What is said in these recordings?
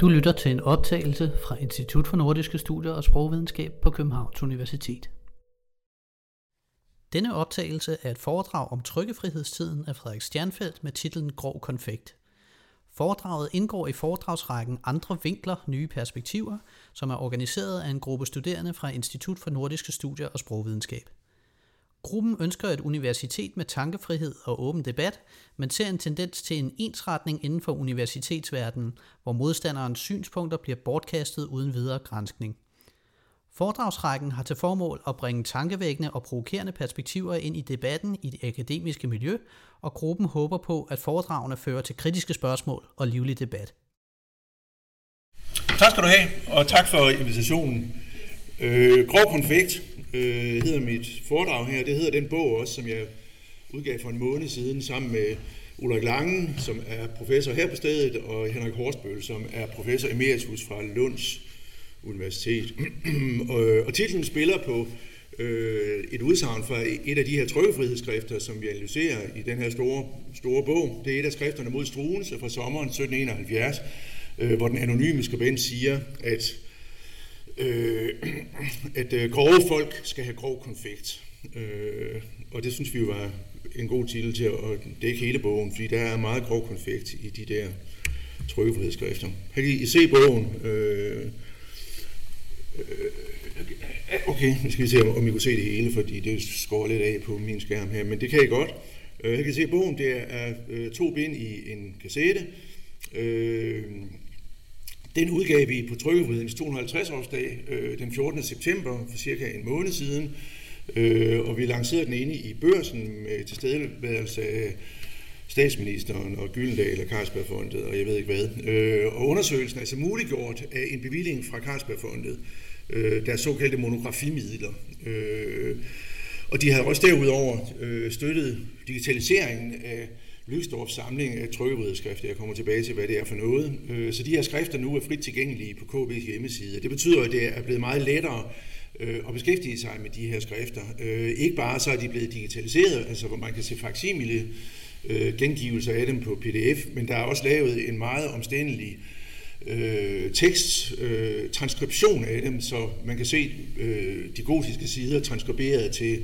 Du lytter til en optagelse fra Institut for Nordiske Studier og Sprogvidenskab på Københavns Universitet. Denne optagelse er et foredrag om trykkefrihedstiden af Frederik Stjernfeldt med titlen Grov konfekt. Foredraget indgår i foredragsrækken Andre vinkler, nye perspektiver, som er organiseret af en gruppe studerende fra Institut for Nordiske Studier og Sprogvidenskab. Gruppen ønsker et universitet med tankefrihed og åben debat, men ser en tendens til en ensretning inden for universitetsverdenen, hvor modstanderens synspunkter bliver bortkastet uden videre grænskning. Foredragsrækken har til formål at bringe tankevækkende og provokerende perspektiver ind i debatten i det akademiske miljø, og gruppen håber på, at foredragene fører til kritiske spørgsmål og livlig debat. Tak skal du have, og tak for invitationen. Øh, grov konfekt øh, hedder mit foredrag her. Det hedder den bog også, som jeg udgav for en måned siden sammen med Ulrik Lange, som er professor her på stedet, og Henrik Horsbøl, som er professor emeritus fra Lunds Universitet. og, og titlen spiller på øh, et udsagn fra et af de her trykkefrihedsskrifter, som vi analyserer i den her store, store bog. Det er et af skrifterne mod Struense fra sommeren 1771, øh, hvor den anonyme skribent siger, at øh, at øh, grove folk skal have grov konfekt. Øh, og det synes vi jo var en god titel til at dække hele bogen, fordi der er meget grov konfekt i de der trykkefrihedsskrifter. Her kan I se bogen. Øh, øh, okay, nu skal vi se, om I kunne se det hele, fordi det skår lidt af på min skærm her, men det kan I godt. Øh, jeg kan se, bogen det er øh, to bind i en kassette. Øh, den udgav vi på Trykkefrihedens 250-årsdag øh, den 14. september for cirka en måned siden, øh, og vi lancerede den inde i børsen med tilstedeværelse af statsministeren og Gyldendal og Carlsbergfondet og jeg ved ikke hvad. Øh, og undersøgelsen er altså muliggjort af en bevilling fra Carlsbergfondet, øh, deres såkaldte monografimidler. Øh, og de har også derudover øh, støttet digitaliseringen af Lyksdorfs samling af trykkefrihedsskrifter. Jeg kommer tilbage til, hvad det er for noget. Øh, så de her skrifter nu er frit tilgængelige på KB's hjemmeside. Det betyder, at det er blevet meget lettere øh, at beskæftige sig med de her skrifter. Øh, ikke bare så er de blevet digitaliseret, altså hvor man kan se faksimile øh, gengivelser af dem på pdf, men der er også lavet en meget omstændelig øh, tekst, øh, transkription af dem, så man kan se øh, de gotiske sider transkriberet til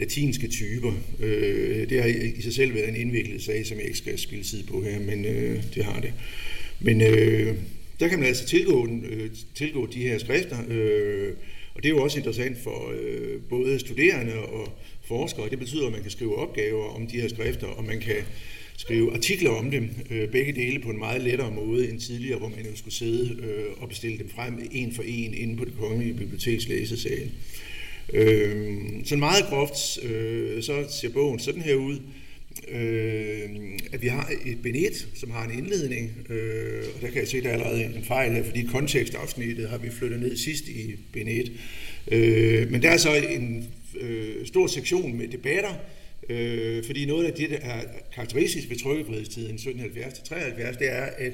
latinske typer. Øh, det har i sig selv været en indviklet sag, som jeg ikke skal spille tid på her, men øh, det har det. Men øh, der kan man altså tilgå, øh, tilgå de her skrifter, øh, og det er jo også interessant for øh, både studerende og forskere. Det betyder, at man kan skrive opgaver om de her skrifter, og man kan skrive artikler om dem, øh, begge dele på en meget lettere måde end tidligere, hvor man jo skulle sidde øh, og bestille dem frem en for en inde på det kongelige biblioteks læsesal. Øh, Øhm, så meget groft, øh, så ser bogen sådan her ud, øh, at vi har et benet, som har en indledning, øh, og der kan jeg se, at der er allerede en fejl her, fordi kontekstafsnittet har vi flyttet ned sidst i benet. Øh, men der er så en øh, stor sektion med debatter, øh, fordi noget af det, der er karakteristisk ved trykkefrihedstiden 1770-73, det er, at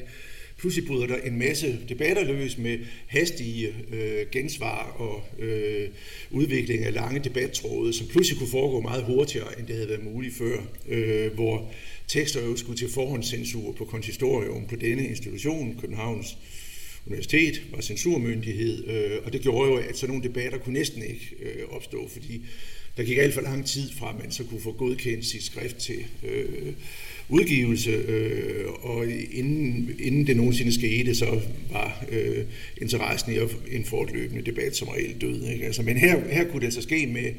Pludselig bryder der en masse debatter løs med hastige øh, gensvar og øh, udvikling af lange debattråde, som pludselig kunne foregå meget hurtigere, end det havde været muligt før, øh, hvor tekster jo skulle til forhåndscensur på konsistorium på denne institution, Københavns Universitet var censurmyndighed, øh, og det gjorde jo, at sådan nogle debatter kunne næsten ikke øh, opstå, fordi der gik alt for lang tid fra, at man så kunne få godkendt sit skrift til øh, udgivelse, øh, og inden, inden det nogensinde skete, så var øh, interessen i en fortløbende debat som regel død. Ikke? Altså, men her, her kunne det altså ske med,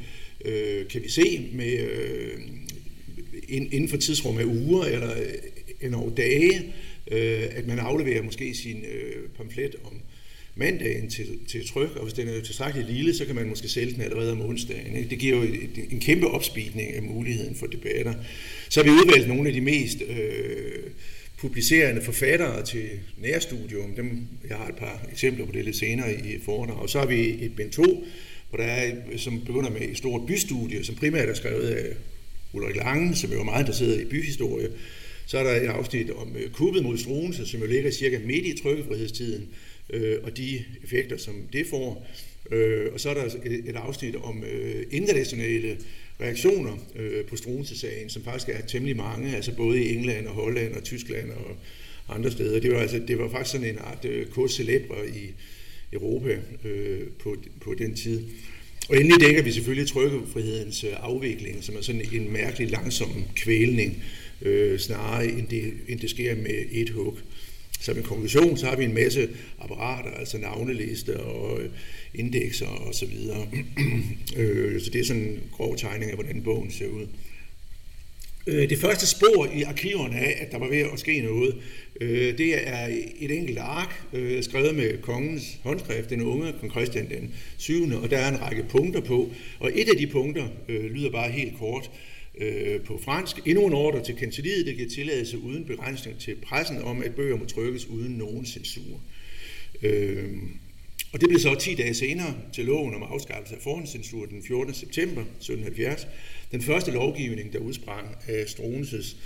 øh, kan vi se, med øh, inden for tidsrum af uger eller øh, en år dage, øh, at man afleverer måske sin øh, pamflet om mandagen til, til tryk, og hvis den er tilstrækkeligt lille, så kan man måske sælge den allerede om onsdagen. Ikke? Det giver jo et, en kæmpe opspidning af muligheden for debatter. Så har vi udvalgt nogle af de mest øh, publicerende forfattere til nærstudium. Dem, jeg har et par eksempler på det lidt senere i foredrag. Og så har vi et Ben 2, hvor der er, som begynder med et stort bystudie, som primært er skrevet af Ulrik Lange, som jo er meget interesseret i byhistorie. Så er der et afsnit om øh, kuppet mod Struense, som jo ligger cirka midt i trykkefrihedstiden, øh, og de effekter, som det får. Øh, og så er der et, et afsnit om øh, internationale reaktioner øh, på Struense-sagen, som faktisk er temmelig mange, altså både i England og Holland og Tyskland og andre steder. Det var, altså, det var faktisk sådan en art øh, celebre i Europa øh, på, på den tid. Og endelig dækker vi selvfølgelig trykkefrihedens øh, afvikling, som er sådan en mærkelig langsom kvælning, øh, snarere end det, end det sker med et hug. Som en konklusion, så har vi en masse apparater, altså navnelister og øh, indekser og så videre. øh, så det er sådan en grov tegning af, hvordan bogen ser ud. Øh, det første spor i arkiverne af, at der var ved at ske noget, øh, det er et enkelt ark, øh, skrevet med kongens håndskrift, den unge kong Christian den 7. Og der er en række punkter på, og et af de punkter øh, lyder bare helt kort Øh, på fransk. Endnu en ordre til kanseliet, der giver tilladelse uden begrænsning til pressen om, at bøger må trykkes uden nogen censur. Øhm, og det blev så 10 dage senere til loven om afskaffelse af forhåndscensur den 14. september 1770. Den første lovgivning, der udsprang af Struenses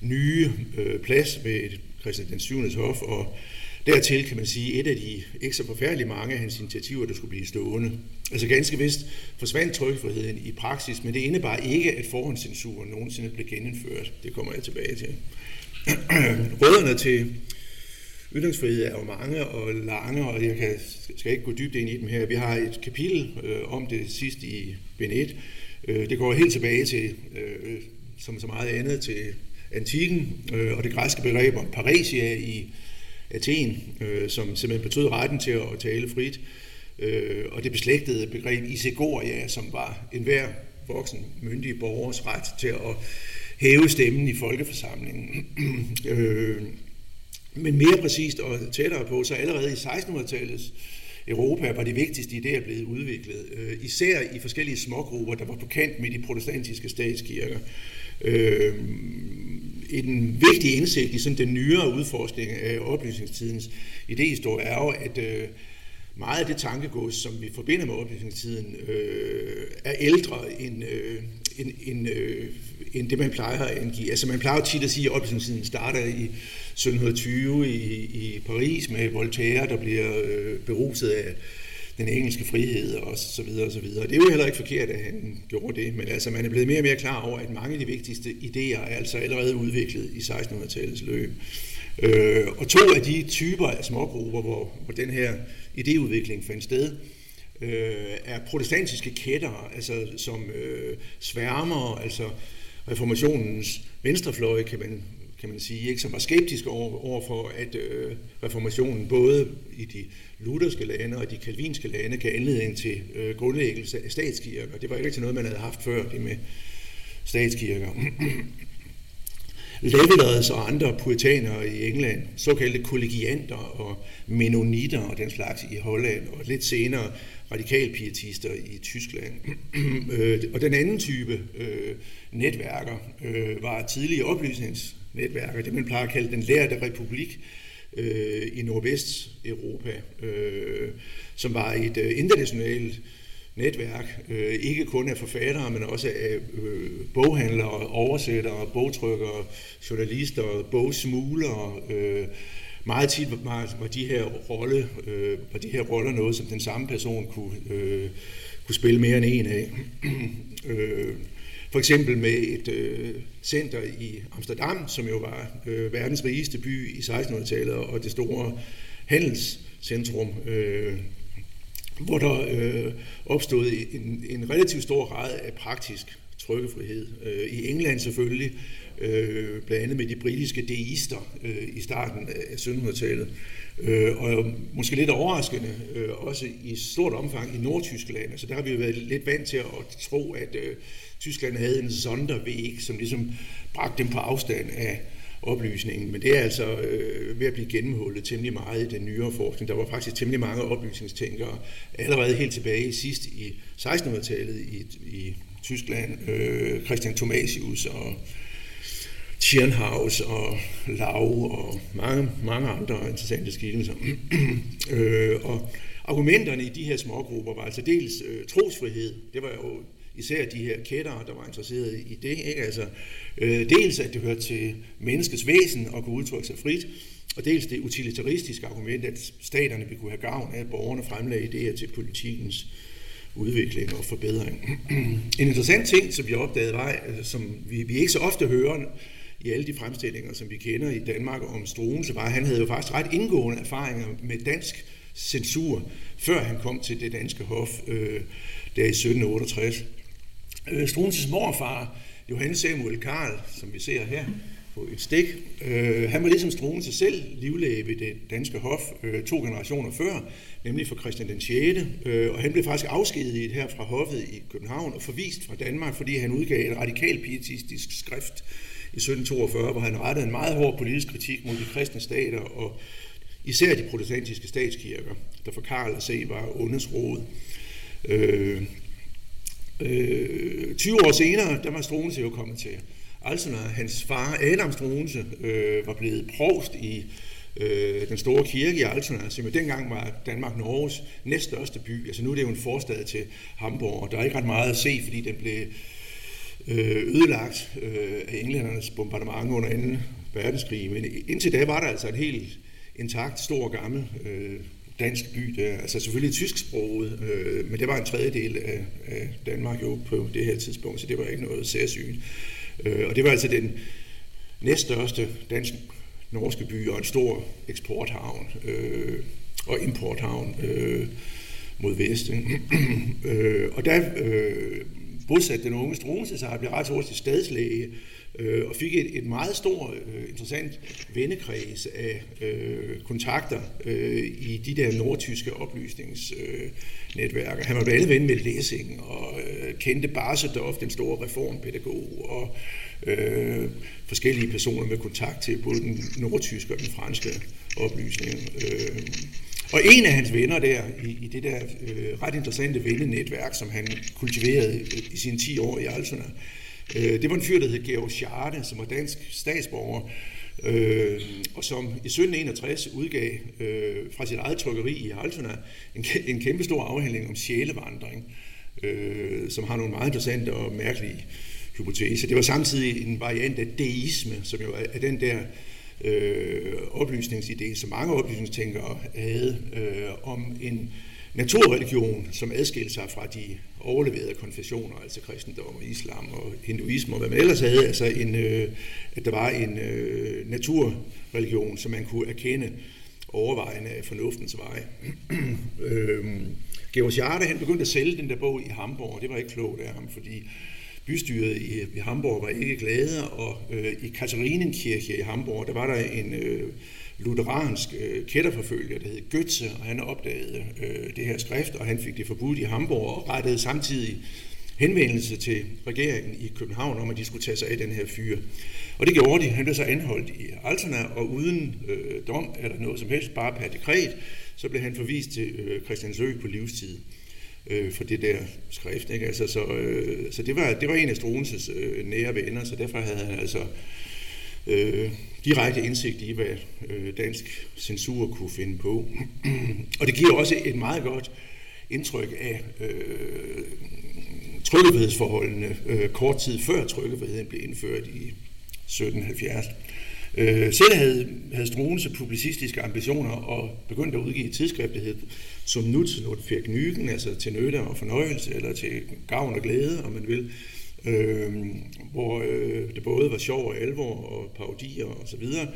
nye øh, plads ved Christian den 7. hof, og dertil kan man sige et af de ikke så forfærdeligt mange af hans initiativer, der skulle blive stående. Altså ganske vist forsvandt trykkefriheden i praksis, men det indebar ikke, at forhåndscensuren nogensinde blev genindført. Det kommer jeg tilbage til. Rødderne til Ytringsfrihed er jo mange og lange, og jeg kan, skal ikke gå dybt ind i dem her. Vi har et kapitel øh, om det sidst i Ben 1. Øh, det går helt tilbage til, øh, som så meget andet, til antikken øh, og det græske begreb om paresia i Athen, øh, som simpelthen betød retten til at tale frit, øh, og det beslægtede begreb isegoria, som var enhver voksen, myndig borgers ret til at hæve stemmen i folkeforsamlingen. øh, men mere præcist og tættere på, så allerede i 1600-tallets Europa var de vigtigste idéer blevet udviklet, øh, især i forskellige smågrupper, der var på kant med de protestantiske statskirker. Øh, en vigtig indsigt i sådan den nyere udforskning af oplysningstidens idéhistorie er jo, at øh, meget af det tankegods, som vi forbinder med oplysningstiden, øh, er ældre end, øh, end, end, øh, end det, man plejer at angive. Altså man plejer tit at sige, at oplysningstiden starter i 1720 i, i Paris med Voltaire, der bliver øh, beruset af den engelske frihed og så videre og så videre. Det er jo heller ikke forkert, at han gjorde det, men altså man er blevet mere og mere klar over, at mange af de vigtigste idéer er altså allerede udviklet i 1600-tallets løb. Øh, og to af de typer af smågrupper, hvor, hvor den her idéudvikling fandt sted, øh, er protestantiske kætter, altså som øh, sværmer, altså reformationens venstrefløj, kan man kan man sige, ikke, som var skeptiske over, over for, at øh, reformationen både i de lutherske lande og de kalvinske lande kan anledning til øh, grundlæggelse af statskirker. Det var ikke noget, man havde haft før, det med statskirker. Levelers og andre puritanere i England, såkaldte kollegianter og menonitter og den slags i Holland, og lidt senere radikalpietister i Tyskland. Øh, og den anden type øh, netværker øh, var tidlige oplysnings oplysningsnetværker, det man plejer at kalde den lærte republik øh, i Nordvest-Europa, øh, som var et øh, internationalt netværk, øh, ikke kun af forfattere, men også af øh, boghandlere, oversættere, bogtrykkere, journalister, bogsmuglere. Øh, meget tit var, var, de her rolle, øh, var de her roller noget, som den samme person kunne, øh, kunne spille mere end en af. øh, for eksempel med et øh, center i Amsterdam, som jo var øh, verdens rigeste by i 1600-tallet, og det store handelscentrum, øh, hvor der øh, opstod en, en relativt stor grad af praktisk trykkefrihed. Øh, I England selvfølgelig, øh, blandt andet med de britiske deister øh, i starten af 1700-tallet. Øh, og måske lidt overraskende, øh, også i stort omfang i Nordtyskland. Altså der har vi jo været lidt vant til at tro, at øh, Tyskland havde en sondervæg, som ligesom bragte dem på afstand af oplysningen. Men det er altså øh, ved at blive gennemhullet temmelig meget i den nyere forskning. Der var faktisk temmelig mange oplysningstænkere allerede helt tilbage sidst i 1600-tallet i, i Tyskland. Øh, Christian Thomasius og Tjernhaus og Lau og mange, mange andre interessante skikkelser. øh, og argumenterne i de her smågrupper var altså dels øh, trosfrihed. Det var jo især de her kættere, der var interesseret i det. Ikke? Altså, øh, dels at det hørte til menneskets væsen at kunne udtrykke sig frit, og dels det utilitaristiske argument, at staterne ville kunne have gavn af, at borgerne fremlagde idéer til politikens udvikling og forbedring. en interessant ting, som vi opdagede, var, øh, som vi, vi ikke så ofte hører i alle de fremstillinger, som vi kender i Danmark om Struense, var, at han havde jo faktisk ret indgående erfaringer med dansk censur, før han kom til det danske hof øh, der i 1768. Øh, Struenses morfar, Johannes Samuel Karl, som vi ser her, på et stik. Øh, han var ligesom Struense selv livlæge ved det danske hof øh, to generationer før, nemlig for Christian den 6. Øh, og han blev faktisk afskediget her fra hoffet i København og forvist fra Danmark, fordi han udgav et radikal pietistisk skrift i 1742, hvor han rettede en meget hård politisk kritik mod de kristne stater og især de protestantiske statskirker, der for Karl at se var ondes råd. Øh, øh, 20 år senere, der var Struensee jo kommet til altså, når Hans far, Adam Struense, øh, var blevet provst i øh, den store kirke i Altona, som jo dengang var Danmark-Norges næststørste by. Altså nu er det jo en forstad til Hamburg, og der er ikke ret meget at se, fordi den blev øh, Øh, ødelagt øh, af englændernes bombardement under 2. verdenskrig. Men indtil da var der altså en helt intakt, stor, gammel øh, dansk by. Der. Altså selvfølgelig tysksproget, øh, men det var en tredjedel af, af Danmark jo på det her tidspunkt, så det var ikke noget særsygt. Øh, og det var altså den næststørste dansk-norske by og en stor eksporthavn øh, og importhavn øh, mod vest. øh, og der øh, bosatte den unge Struense sig og blev ret hurtigt stadslæge øh, og fik et, et meget stort, øh, interessant vennekreds af øh, kontakter øh, i de der nordtyske oplysningsnetværker. Øh, Han var blandt andet ven med Lessing og øh, kendte Barsedorf, den store reformpædagog, og øh, forskellige personer med kontakt til både den nordtyske og den franske oplysning. Øh, og en af hans venner der, i, i det der øh, ret interessante vennenetværk, som han kultiverede i sine 10 år i Altona, øh, det var en fyr, der hed Georg Scharde, som var dansk statsborger, øh, og som i 1761 udgav øh, fra sit eget trykkeri i Altona en, en kæmpe stor afhandling om sjælevandring, øh, som har nogle meget interessante og mærkelige hypotese. Det var samtidig en variant af deisme, som jo er den der øh, oplysningsidé, som mange oplysningstænkere havde, øh, om en naturreligion, som adskilte sig fra de overleverede konfessioner, altså kristendom og islam og hinduisme og hvad man ellers havde, altså en, øh, at der var en øh, naturreligion, som man kunne erkende overvejende af fornuftens vej. øh, Georg Schade, han begyndte at sælge den der bog i Hamburg, og det var ikke klogt af ham, fordi bystyret i, i Hamburg var ikke glade, og øh, i Katharinenkirche i Hamburg, der var der en øh, lutheransk øh, kætterforfølger, der hed Götze, og han opdagede øh, det her skrift, og han fik det forbudt i Hamburg, og rettede samtidig henvendelse til regeringen i København om, at de skulle tage sig af den her fyr. Og det gjorde de. Han blev så anholdt i Altona, og uden øh, dom eller noget som helst, bare per dekret, så blev han forvist til øh, Christiansø på livstid øh, for det der skrift. Ikke? Altså, så øh, så det, var, det var en af Struenses øh, nære venner, så derfor havde han altså øh, direkte indsigt i, hvad øh, dansk censur kunne finde på. og det giver også et meget godt indtryk af øh, trykkefrihedsforholdene øh, kort tid før trykkefriheden blev indført i 1770. Øh, selv havde, havde Struense publicistiske ambitioner og begyndte at udgive et tidsskrift, der hed som Nut, Not Vergnügen, altså til nytte og fornøjelse, eller til gavn og glæde, om man vil, øh, hvor øh, det både var sjov og alvor og parodier og så videre.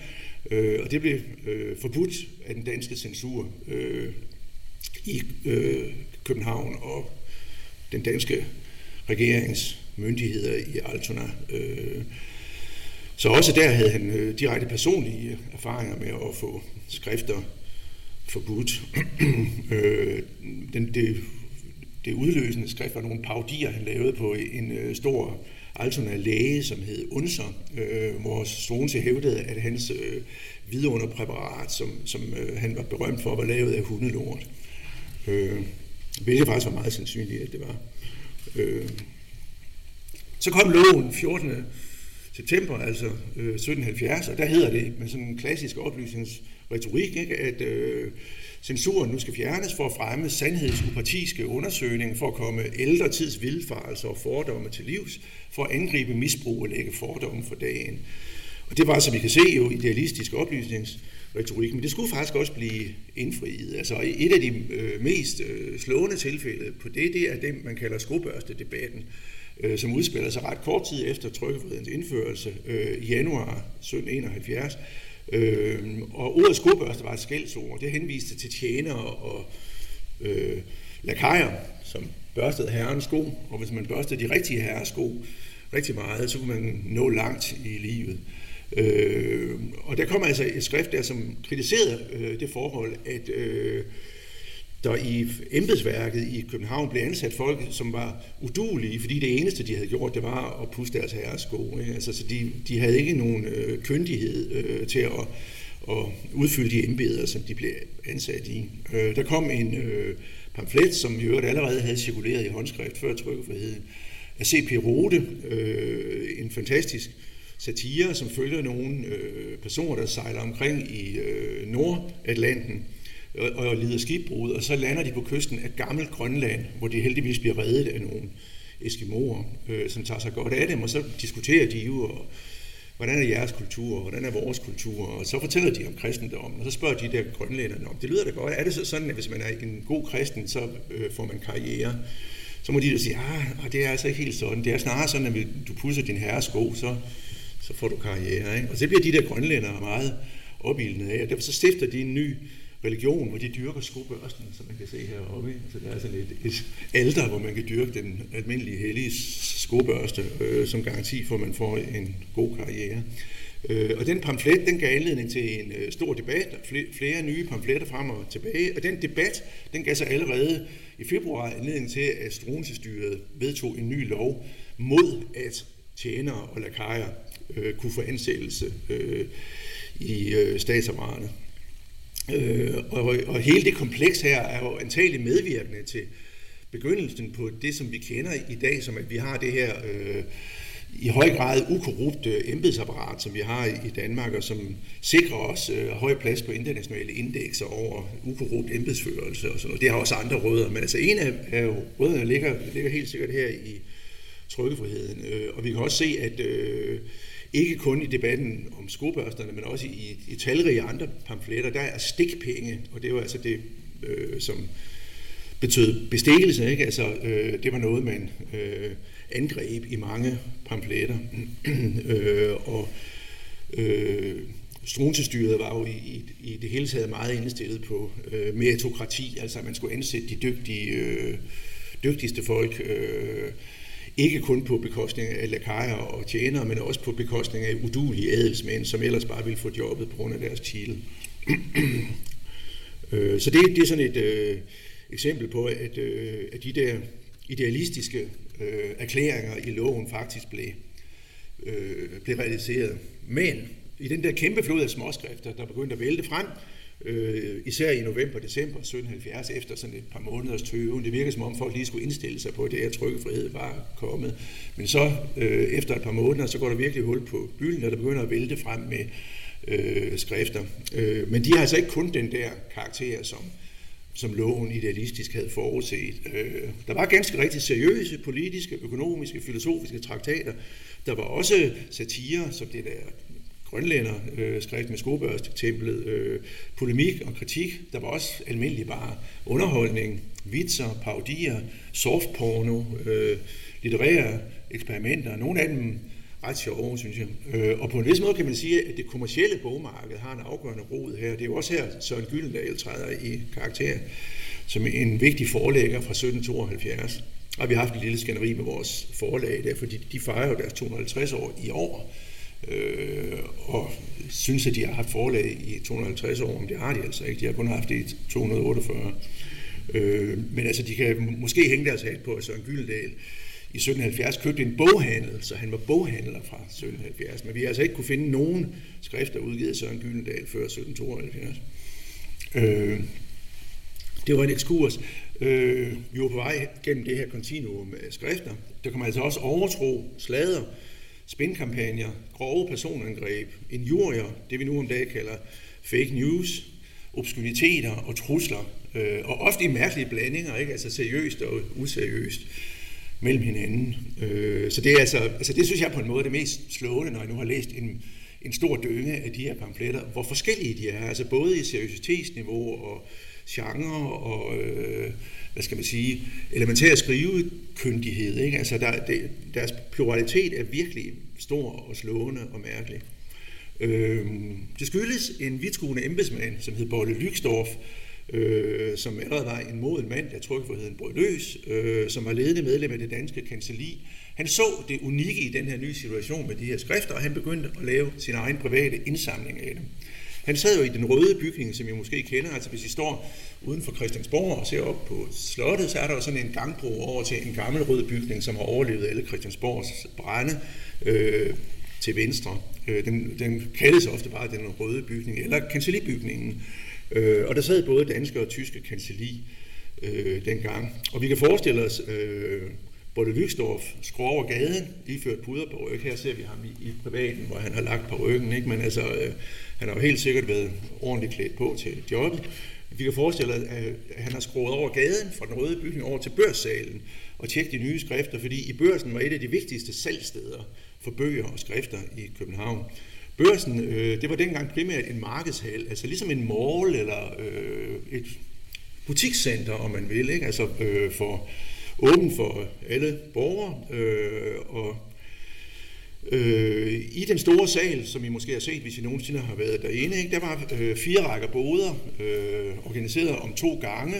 Øh, og det blev øh, forbudt af den danske censur øh, i øh, København og den danske regeringsmyndigheder i Altona. Øh, så også der havde han øh, direkte personlige erfaringer med at få skrifter forbudt. øh, den, det, det udløsende skrift var nogle paudier, han lavede på en øh, stor Altona læge, som hed Unser, øh, hvor Struense hævdede, at hans øh, vidunderpræparat, som, som øh, han var berømt for, var lavet af hundelort. Øh, hvilket faktisk var meget sandsynligt, at det var. Øh, så kom loven 14 september, altså øh, 1770, og der hedder det med sådan en klassisk retorik, ikke, at øh, censuren nu skal fjernes for at fremme sandhedsupartiske undersøgninger, for at komme ældre tids vildfarelser og fordomme til livs, for at angribe misbrug og lægge fordomme for dagen. Og det var, som vi kan se, jo idealistisk oplysningsretorik, men det skulle faktisk også blive indfriet. Altså et af de øh, mest øh, slående tilfælde på det, det er det, man kalder skobørstedebatten, øh, som udspiller sig ret kort tid efter trykkefrihedens indførelse øh, i januar 1771. Øh, og ordet skobørste var et skældsord. Det henviste til tjenere og øh, lakajer, som børstede herrens sko, og hvis man børstede de rigtige herres sko rigtig meget, så kunne man nå langt i livet. Øh, og der kom altså et skrift der, som kritiserede øh, det forhold, at øh, der i embedsværket i København blev ansat folk, som var udulige, fordi det eneste, de havde gjort, det var at puste deres herresko. Ikke? Altså, så de, de havde ikke nogen øh, kyndighed øh, til at, at udfylde de embeder, som de blev ansat i. Øh, der kom en øh, pamflet, som i øvrigt allerede havde cirkuleret i håndskrift før trykkefriheden, af C.P. Rode, øh, en fantastisk satire, som følger nogle øh, personer, der sejler omkring i øh, Nordatlanten, og, og lider skibbrud, og så lander de på kysten af gammel Grønland, hvor de heldigvis bliver reddet af nogle eskimoer, øh, som tager sig godt af dem, og så diskuterer de jo, og, hvordan er jeres kultur, og hvordan er vores kultur, og så fortæller de om kristendommen, og så spørger de der grønlænderne om, det lyder da godt, er det så sådan, at hvis man er en god kristen, så øh, får man karriere? Så må de da sige, ah, ah, det er altså ikke helt sådan, det er snarere sådan, at hvis du pudser din herres sko, så, så får du karriere. Ikke? Og så bliver de der grønlændere meget opildende af, og derfor så stifter de en ny religion, hvor de dyrker skobørsten, som man kan se heroppe. Så der er sådan et, et alter, hvor man kan dyrke den almindelige hellige skobørste, øh, som garanti for, at man får en god karriere. Øh, og den pamflet, den gav anledning til en øh, stor debat, flere, flere nye pamfletter frem og tilbage, og den debat, den gav sig allerede i februar anledning til, at Struensestyret vedtog en ny lov mod, at tjenere og lakajer øh, kunne få ansættelse øh, i øh, statsapparatet. Øh, og, og hele det kompleks her er jo antageligt medvirkende til begyndelsen på det, som vi kender i dag, som at vi har det her øh, i høj grad ukorrupte øh, embedsapparat, som vi har i Danmark, og som sikrer os øh, høj plads på internationale indekser over ukorrupt embedsførelse og sådan noget. Det har også andre rødder, men altså en af, af rødderne ligger, ligger helt sikkert her i trykkefriheden. Øh, og vi kan også se, at øh, ikke kun i debatten om skobørsterne, men også i, i talrige andre pamfletter, der er stikpenge, og det var altså det, øh, som betød bestikkelse, ikke? Altså, øh, det var noget, man øh, angreb i mange pamfletter. øh, og øh, Struensestyret var jo i, i det hele taget meget indstillet på øh, meritokrati, altså at man skulle ansætte de dygtige, øh, dygtigste folk, øh, ikke kun på bekostning af lakajer og tjenere, men også på bekostning af udulige adelsmænd, som ellers bare ville få jobbet på grund af deres titel. Øh, så det, det er sådan et øh, eksempel på, at, øh, at de der idealistiske øh, erklæringer i loven faktisk blev, øh, blev realiseret. Men i den der kæmpe flod af småskrifter, der begyndte at vælte frem, øh, øh, især i november-december 1770, efter sådan et par måneders tøven. Det virker som om folk lige skulle indstille sig på, at det her trykkefrihed var kommet. Men så øh, efter et par måneder, så går der virkelig hul på bylden, og der begynder at vælte frem med øh, skrifter. Øh, men de har altså ikke kun den der karakter, som, som loven idealistisk havde forudset. Øh, der var ganske rigtig seriøse politiske, økonomiske, filosofiske traktater. Der var også satire, som det der grønlænder øh, skrevet med skobørstemplet, øh, polemik og kritik. Der var også almindelig bare underholdning, vitser, parodier, softporno, øh, litterære eksperimenter. Nogle af dem ret sjove, synes jeg. Øh, og på en vis måde kan man sige, at det kommercielle bogmarked har en afgørende rod her. Det er jo også her, Søren Gyldendal træder i karakter som en vigtig forlægger fra 1772. Og vi har haft et lille skænderi med vores forlag der, fordi de fejrer jo deres 250 år i år øh, og synes, at de har haft forlag i 250 år, men det har de altså ikke. De har kun haft det i 248. Øh, men altså, de kan måske hænge deres hat på, at Søren Gyldendal i 1770 købte en boghandel, så han var boghandler fra 1770. Men vi har altså ikke kunne finde nogen skrifter udgivet af Søren Gyldendal før 1772. Øh, det var en ekskurs. Øh, vi var på vej gennem det her kontinuum af skrifter. Der kommer altså også overtro, slader, spinkampagner, grove personangreb, injurier, det vi nu om dagen kalder fake news, obskuriteter og trusler, øh, og ofte i mærkelige blandinger, ikke? altså seriøst og useriøst mellem hinanden. Øh, så det er altså, altså det synes jeg på en måde er det mest slående, når jeg nu har læst en, en stor dynge af de her pamfletter, hvor forskellige de er, altså både i seriøsitetsniveau og genre og, øh, hvad skal man sige, elementær skrivekyndighed. Ikke? Altså der, det, deres pluralitet er virkelig stor og slående og mærkelig. Øh, det skyldes en vidtskuende embedsmand, som hed Bolle Lyksdorf, øh, som allerede var en moden mand, der trykkeforheden brød løs, øh, som var ledende medlem af det danske kanseli. Han så det unikke i den her nye situation med de her skrifter, og han begyndte at lave sin egen private indsamling af dem. Han sad jo i den røde bygning, som I måske kender. Altså hvis I står uden for Christiansborg og ser op på slottet, så er der jo sådan en gangbro over til en gammel rød bygning, som har overlevet alle Christiansborgs brænde øh, til venstre. Øh, den, den kaldes ofte bare den røde bygning, eller kancelibygningen. Øh, og der sad både danske og tyske kanceli øh, dengang. Og vi kan forestille os øh, Bolle Lyksdorf skrue over gaden, iført puder på ryg. Her ser vi ham i, i privaten, hvor han har lagt på ryggen. Ikke? Men altså, øh, han har jo helt sikkert været ordentligt klædt på til jobbet. Vi kan forestille os, at han har skruet over gaden fra den røde bygning over til børssalen og tjekke de nye skrifter, fordi i børsen var et af de vigtigste salgsteder for bøger og skrifter i København. Børsen, øh, det var dengang primært en markedshal, altså ligesom en mall eller øh, et butikscenter, om man vil, ikke? altså øh, for åben for alle borgere, øh, og Øh, I den store sal, som I måske har set, hvis I nogensinde har været derinde, ikke, der var øh, fire rækker boder, øh, organiseret om to gange,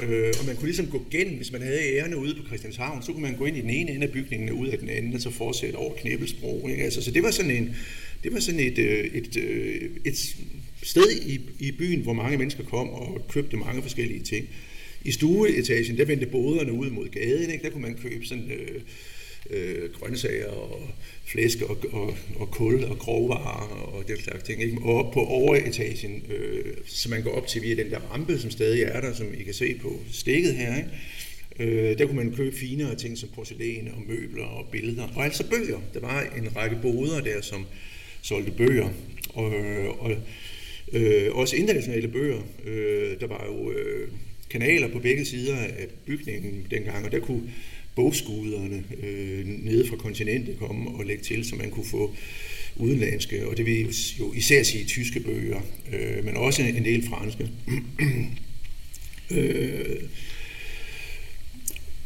øh, og man kunne ligesom gå gennem, hvis man havde ærerne ude på Christianshavn, så kunne man gå ind i den ene ende af bygningen og ud af den anden, og så fortsætte over Knæbelsbro. Ikke? Altså, så det var sådan, en, det var sådan et, øh, et, et, et sted i, i byen, hvor mange mennesker kom og købte mange forskellige ting. I stueetagen, der vendte boderne ud mod gaden, ikke? der kunne man købe sådan... Øh, øh, grøntsager og flæsk og, og, og kul og grovvarer og den slags ting. Ikke? Og op på overetagen, øh, så man går op til via den der rampe, som stadig er der, som I kan se på stikket her. Ikke? Øh, der kunne man købe finere ting som porcelæn og møbler og billeder. Og altså bøger. Der var en række boder der, som solgte bøger. Og, øh, og øh, også internationale bøger. Øh, der var jo øh, kanaler på begge sider af bygningen dengang, og der kunne bogskuderne øh, nede fra kontinentet komme og lægge til, så man kunne få udenlandske, og det vil jo især sige tyske bøger, øh, men også en del franske. øh,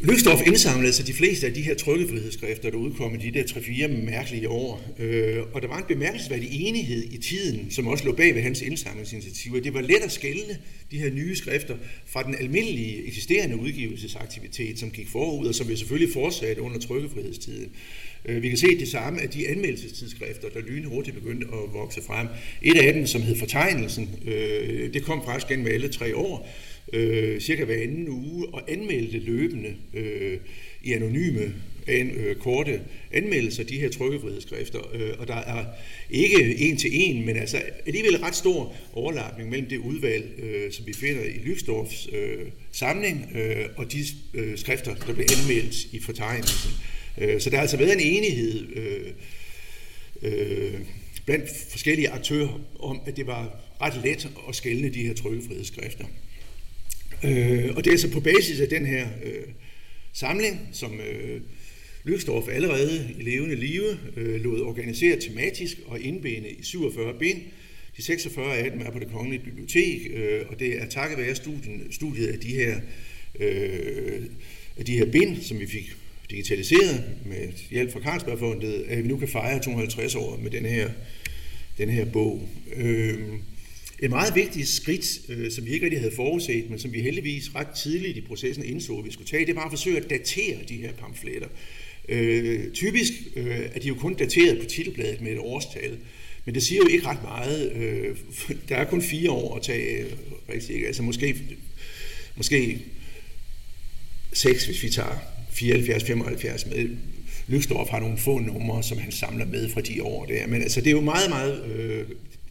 Løgstof indsamlede sig de fleste af de her trykkefrihedsskrifter, der udkom i de der 3-4 mærkelige år. Øh, og der var en bemærkelsesværdig enighed i tiden, som også lå bag ved hans indsamlingsinitiativer. Det var let at skælne de her nye skrifter fra den almindelige eksisterende udgivelsesaktivitet, som gik forud, og som vi selvfølgelig fortsatte under trykkefrihedstiden. Øh, vi kan se det samme af de anmeldelsestidsskrifter, der lynhurtigt begyndte at vokse frem. Et af dem, som hed Fortegnelsen, øh, det kom faktisk gennem alle tre år, øh, cirka hver anden uge og anmeldte løbende øh, i anonyme an, øh, korte anmeldelser de her trykkefrihedsskrifter. Øh, og der er ikke en til en, men altså alligevel ret stor overlapning mellem det udvalg, øh, som vi finder i Lyksdorfs øh, samling, øh, og de øh, skrifter, der blev anmeldt i fortegnelsen. Øh, så der har altså været en enighed øh, øh, blandt forskellige aktører om, at det var ret let at skælne de her trykkefrihedsskrifter. Øh, og det er altså på basis af den her øh, samling, som øh, Lykstorff allerede i levende live øh, lod organisere tematisk og indbinde i 47 bind. De 46 af dem er på det kongelige bibliotek, øh, og det er takket være studien, studiet af de her, øh, af de her bind, som vi fik digitaliseret med hjælp fra Carlsbergfondet, at vi nu kan fejre 250 år med den her, den her bog. Øh, et meget vigtigt skridt, øh, som vi ikke rigtig havde forudset, men som vi heldigvis ret tidligt i processen indså, at vi skulle tage, det var at forsøge at datere de her pamfletter. Øh, typisk øh, er de jo kun dateret på titelbladet med et årstal, men det siger jo ikke ret meget. Øh, der er kun fire år at tage, rigtig, altså måske, måske seks, hvis vi tager 74-75 med. Lyksdorf har nogle få numre, som han samler med fra de år der. Men altså, det er jo meget, meget øh,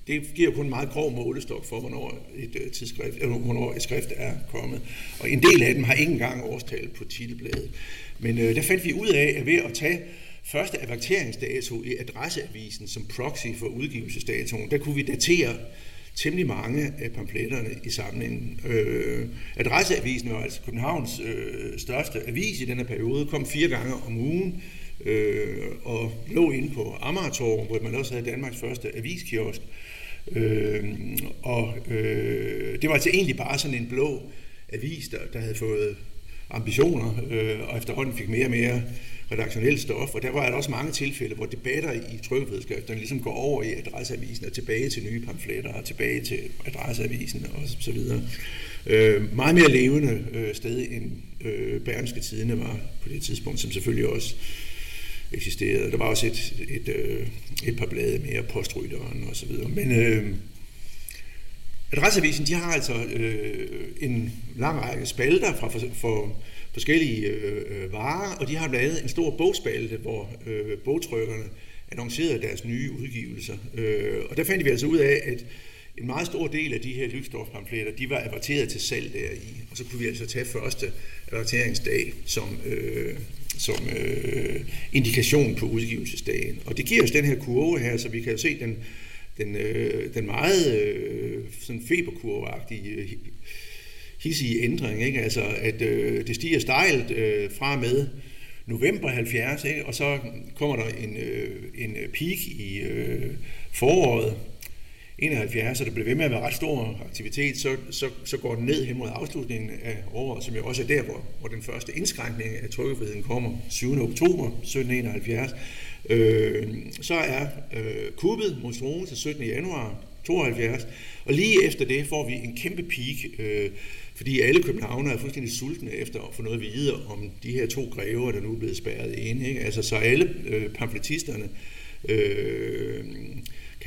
det giver kun en meget grov målestok for, hvornår et, øh, tidsskrift, eller hvornår et skrift er kommet. Og en del af dem har ikke engang årstal på titelbladet. Men øh, der fandt vi ud af, at ved at tage første averteringsdato i adresseavisen som proxy for udgivelsesdatoen, der kunne vi datere temmelig mange af pamfletterne i samlingen. Øh, adresseavisen var altså Københavns øh, største avis i denne periode, kom fire gange om ugen øh, og lå inde på Amagertorv, hvor man også havde Danmarks første aviskiosk. Øh, og øh, det var altså egentlig bare sådan en blå avis, der, der havde fået ambitioner, øh, og efterhånden fik mere og mere redaktionelt stof, og der var der også mange tilfælde, hvor debatter i trykkefrihedsskrifterne ligesom går over i adresseavisen og tilbage til nye pamfletter og tilbage til adresseavisen og så videre. Øh, meget mere levende øh, sted end øh, Bergenske Tidene var på det tidspunkt, som selvfølgelig også eksisterede. Der var også et, et, øh, et par blade mere, postrytteren og så videre. Men øh, Adresseavisen, de har altså øh, en lang række spalter fra for, for forskellige øh, varer, og de har lavet en stor bogspalte, hvor øh, bogtrykkerne annoncerede deres nye udgivelser. Øh, og der fandt vi altså ud af, at en meget stor del af de her lysstofpamfletter, de var averteret til salg deri. Og så kunne vi altså tage første averteringsdag som, øh, som øh, indikation på udgivelsesdagen. Og det giver os den her kurve her, så vi kan jo se den, den, øh, den meget øh, sådan feberkurveagtige øh, hissige ændring, ikke? Altså, at øh, det stiger stejlt øh, fra med november 70, ikke? og så kommer der en, øh, en peak i øh, foråret 71, og der bliver ved med at være ret stor aktivitet, så, så, så går den ned hen mod afslutningen af året, som jo også er der, hvor, hvor den første indskrænkning af trykkefriheden kommer, 7. oktober 1771. Øh, så er øh, kuppet mod Strone til 17. januar 72, og lige efter det får vi en kæmpe peak, øh, fordi alle københavnere er fuldstændig sultne efter at få noget at vide om de her to grever, der nu er blevet spærret ind. Ikke? Altså, så alle øh, pamfletisterne øh,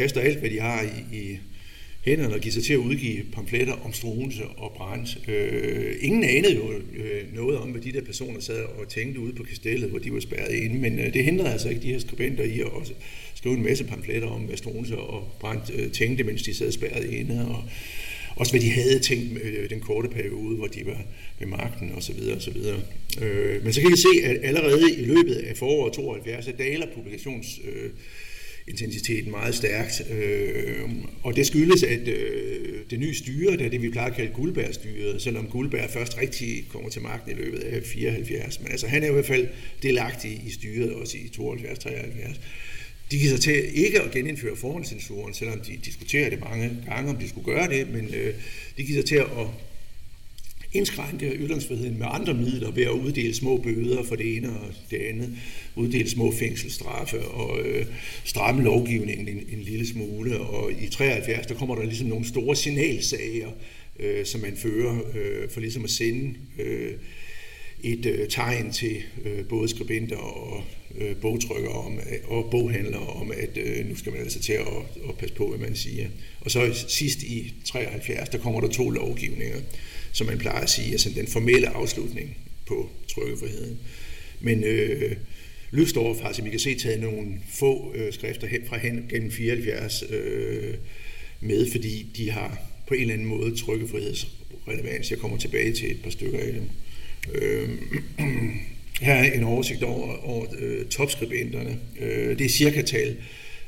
kaster alt, hvad de har i, i hænderne og giver sig til at udgive pamfletter om Struense og Brandt. Øh, ingen anede jo øh, noget om, hvad de der personer sad og tænkte ude på kastellet, hvor de var spærret inde, men øh, det hindrede altså ikke de her skribenter i at også skrive en masse pamfletter om, hvad Struense og Brandt øh, tænkte, mens de sad spærret inde, og også hvad de havde tænkt øh, den korte periode, hvor de var ved magten osv. osv. Øh, men så kan vi se, at allerede i løbet af foråret 72, daler publikations øh, intensiteten meget stærkt. Øh, og det skyldes, at øh, det nye styre, det er det, vi plejer at kalde Guldberg-styret, selvom Guldberg først rigtig kommer til magten i løbet af 74. Men altså, han er i hvert fald delagtig i styret også i 72-73. De giver sig til ikke at genindføre forhåndscensuren, selvom de diskuterer det mange gange, om de skulle gøre det, men øh, de giver sig til at indskrænke ytringsfriheden med andre midler ved at uddele små bøder for det ene og det andet, uddele små fængselsstraffe og øh, stramme lovgivningen en, en lille smule. Og i 73 der kommer der ligesom nogle store signalsager, øh, som man fører øh, for ligesom at sende øh, et øh, tegn til øh, både skribenter og øh, bogtrykkere om, øh, og boghandlere om, at øh, nu skal man altså til at, at passe på, hvad man siger. Og så sidst i 73, der kommer der to lovgivninger som man plejer at sige, altså den formelle afslutning på trykkefriheden. Men øh, Løsdorf har, som I kan se, taget nogle få øh, skrifter hen fra hen gennem 74 øh, med, fordi de har på en eller anden måde trykkefrihedsrelevans. Jeg kommer tilbage til et par stykker af dem. Øh, her er en oversigt over, over øh, topskribenterne. Øh, det er cirka tal,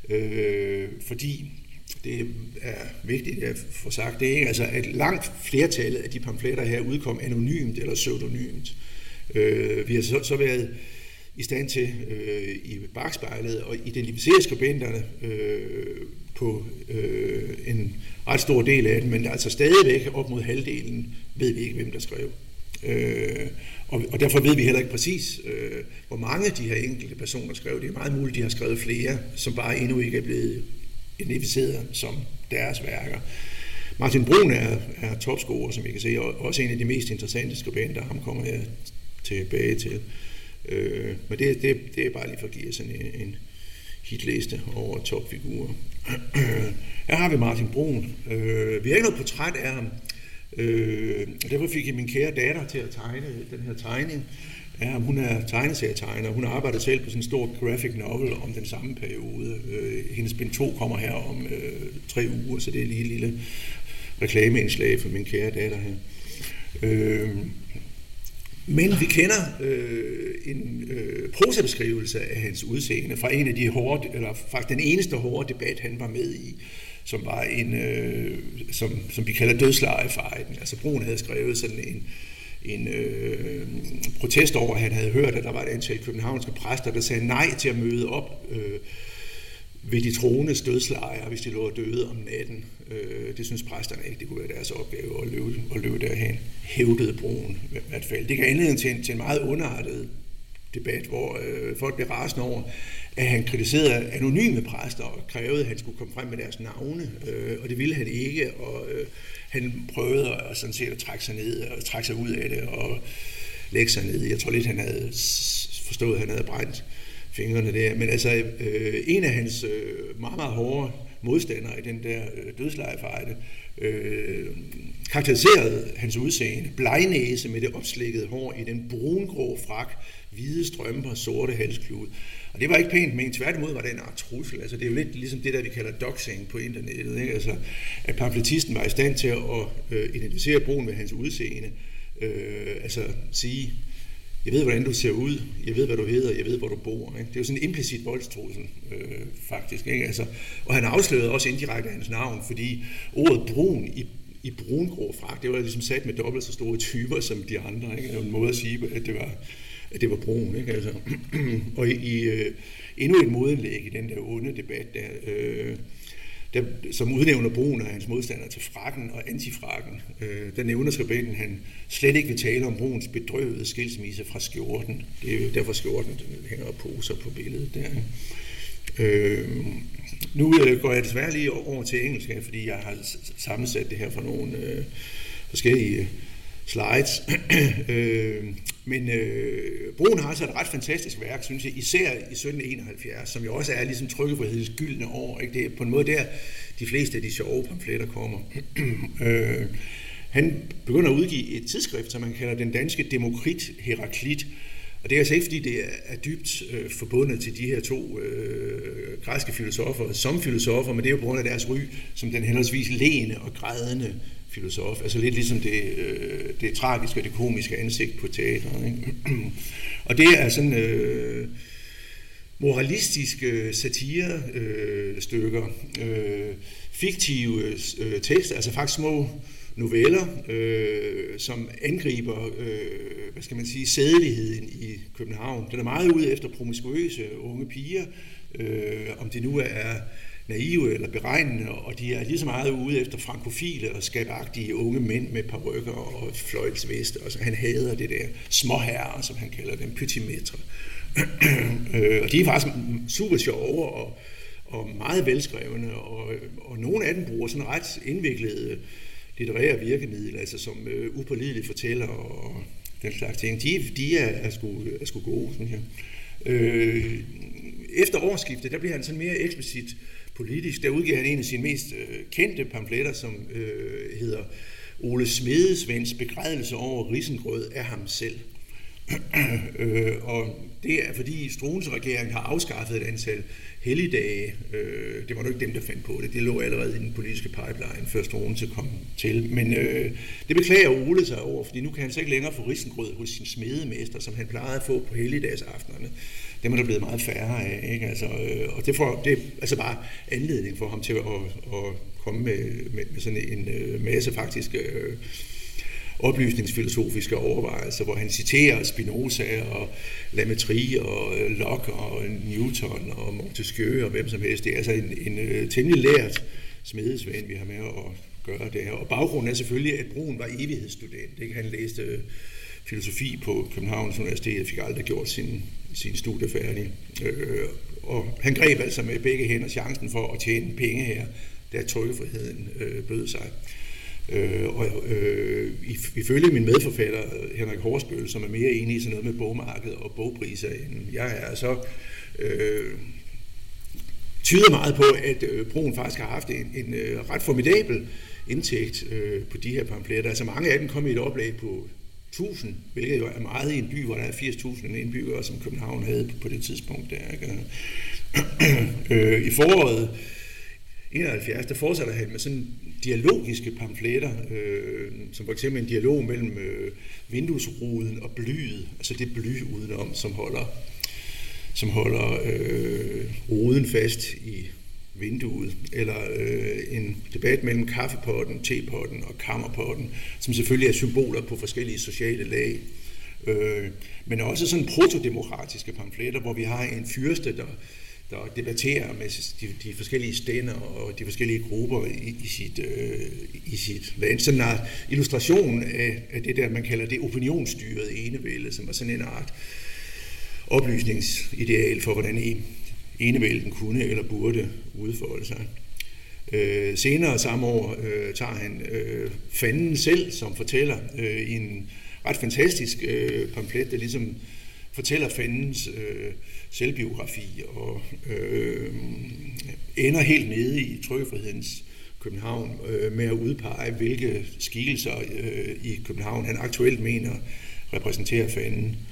øh, fordi det er vigtigt at få sagt det, ikke? Altså, at langt flertallet af de pamfletter her udkom anonymt eller pseudonymt. Øh, vi har så, så været i stand til øh, i bagspejlet at identificere skribenterne øh, på øh, en ret stor del af dem, men altså stadigvæk op mod halvdelen ved vi ikke, hvem der skrev. Øh, og, og derfor ved vi heller ikke præcis, øh, hvor mange af de her enkelte personer skrev. Det er meget muligt, de har skrevet flere, som bare endnu ikke er blevet identificeret som deres værker. Martin Brun er, er topscorer, som I kan se, og også en af de mest interessante skribenter. Ham kommer jeg tilbage til. Øh, men det, det, det er bare lige for at give sådan en, en hitliste over topfigurer. Her har vi Martin Brun. Øh, vi har ikke noget portræt af ham, øh, og derfor fik jeg min kære datter til at tegne den her tegning. Ja, hun er tegneserietegner. Hun har arbejdet selv på sådan en stor graphic novel om den samme periode. Øh, hendes bind 2 kommer her om øh, tre uger, så det er lige et lille reklameindslag for min kære datter her. Øh, men vi kender øh, en øh, prosabeskrivelse af hans udseende fra en af de hårde, eller faktisk den eneste hårde debat, han var med i, som var en, øh, som, som vi kalder dødslejefejden. Altså Brun havde skrevet sådan en, en øh, protest over, at han havde hørt, at der var et antal københavnske præster, der sagde nej til at møde op øh, ved de troendes dødslejre, hvis de lå døde om natten. Øh, det synes præsterne ikke, det kunne være deres opgave at løbe, at løbe derhen. Hævdede broen i hvert fald. Det kan anledning til en, til en meget underartet debat, hvor øh, folk blev rasende over, at han kritiserede anonyme præster og krævede, at han skulle komme frem med deres navne, øh, og det ville han ikke, og øh, han prøvede at, sådan set at trække sig ned og trække sig ud af det og lægge sig ned. Jeg tror lidt, han havde forstået, at han havde brændt fingrene der. Men altså, øh, en af hans øh, meget, meget hårde modstandere i den der øh, dødslejefejde, øh, karakteriserede hans udseende, blegnæse med det opslækkede hår i den brungrå frak, hvide strømper, sorte halsklud. Og det var ikke pænt men tværtimod var det en art trussel. Altså, det er jo lidt ligesom det der, vi kalder doxing på internettet. Ikke? Altså, at pamfletisten var i stand til at øh, identificere broen med hans udseende. Øh, altså sige, jeg ved, hvordan du ser ud, jeg ved, hvad du hedder, jeg ved, hvor du bor. Ikke? Det er jo sådan en implicit voldstrussel, øh, faktisk. Ikke? Altså, og han afslørede også indirekte hans navn, fordi ordet brun i, i brungrå frak, det var ligesom sat med dobbelt så store typer som de andre. Ikke? Det var en måde at sige, at det var, at det var broen. Ikke? Altså, og i, i øh, endnu et modindlæg i den der onde debat, der, øh, der, som udnævner brugen af hans modstander til frakken og antifrakken, øh, der nævner skribenten, han slet ikke vil tale om brugens bedrøvede skilsmisse fra skjorten. Det er jo derfor skjorten den hænger og poser på billedet der. Øh, nu øh, går jeg desværre lige over til engelsk, fordi jeg har sammensat det her for nogle øh, forskellige slides. øh, men øh, Broen har altså et ret fantastisk værk, synes jeg, især i 1771, som jo også er ligesom trykkefrihedens gyldne år. Ikke? Det er på en måde der, de fleste af de sjove pamfletter kommer. øh, han begynder at udgive et tidsskrift, som man kalder Den Danske Demokrit Heraklit, og det er altså ikke, fordi det er dybt øh, forbundet til de her to øh, græske filosofer som filosofer, men det er jo på grund af deres ry som den henholdsvis lægende og grædende filosof. Altså lidt ligesom det, øh, det tragiske og det komiske ansigt på teateret. Ikke? og det er sådan øh, moralistiske satirestykker, øh, øh, fiktive øh, tekster, altså faktisk små noveller, øh, som angriber, øh, hvad skal man sige, sædeligheden i København. Den er meget ude efter promiskuøse unge piger, øh, om det nu er naive eller beregnende, og de er lige så meget ude efter frankofile og skabagtige unge mænd med par rykker og fløjlsveste, og så han hader det der småherrer, som han kalder dem, pytimetre. Øh, og de er faktisk super sjove og, og meget velskrevne, og, og nogle af dem bruger sådan ret indviklede litterære virkemidler, altså som øh, upålidelige fortæller og den slags ting. De, de er, er, sgu, er sgu gode, sådan her. Øh, efter årsskiftet, der bliver han sådan mere eksplicit politisk. Der udgiver han en af sine mest øh, kendte pamfletter, som øh, hedder Ole Smedesvends begrædelse over risengrød af ham selv. øh, og det er fordi Struens regering har afskaffet et antal helligdage. Øh, det var nok ikke dem, der fandt på det. Det lå allerede i den politiske pipeline, før Struens kom til. Men øh, det beklager Ole sig over, fordi nu kan han så ikke længere få risengrød hos sin smedemester, som han plejede at få på helligdagsaftenerne dem er der blevet meget færre af. Ikke? Altså, øh, og det, får, det er altså bare anledning for ham til at, at komme med, med, med sådan en øh, masse faktisk øh, oplysningsfilosofiske overvejelser, hvor han citerer Spinoza og Lametri og øh, Locke og Newton og Montesquieu og hvem som helst. Det er altså en, en øh, temmelig lært smedesvand, vi har med at gøre det her. Og baggrunden er selvfølgelig, at Brun var evighedsstudent. Ikke? Han læste filosofi på Københavns Universitet og fik aldrig gjort sin sin studie færdig. Øh, og han greb altså med begge hænder chancen for at tjene penge her, da trykkefriheden øh, bød sig. Øh, og øh, ifølge min medforfatter øh, Henrik Horsbøl, som er mere enig i sådan noget med bogmarkedet og bogpriser end jeg er, så øh, tyder meget på, at øh, Broen faktisk har haft en, en øh, ret formidabel indtægt øh, på de her pamfletter. Altså mange af dem kom i et oplag på 1000, hvilket jo er meget i en by, hvor der er 80.000 indbyggere, som København havde på det tidspunkt. Der, ikke? øh, I foråret 71, der fortsætter han med sådan dialogiske pamfletter, øh, som for eksempel en dialog mellem øh, vinduesruden og blyet, altså det bly udenom, som holder, som holder øh, ruden fast i vinduet, eller øh, en debat mellem kaffepotten, tepotten og kammerpotten, som selvfølgelig er symboler på forskellige sociale lag. Øh, men også sådan protodemokratiske pamfletter, hvor vi har en fyrste, der, der debatterer med de, de forskellige stænder og de forskellige grupper i, i sit, øh, i sit land. Sådan en illustration af, af det der, man kalder det opinionsstyrede enevælde, som er sådan en art oplysningsideal for, hvordan e enevælden kunne eller burde udfolde sig. Øh, senere samme år øh, tager han øh, fanden selv, som fortæller øh, i en ret fantastisk øh, pamflet, der ligesom fortæller fandens øh, selvbiografi og øh, ender helt nede i trykkefrihedens København øh, med at udpege, hvilke skikkelser øh, i København han aktuelt mener repræsenterer fanden. Øh,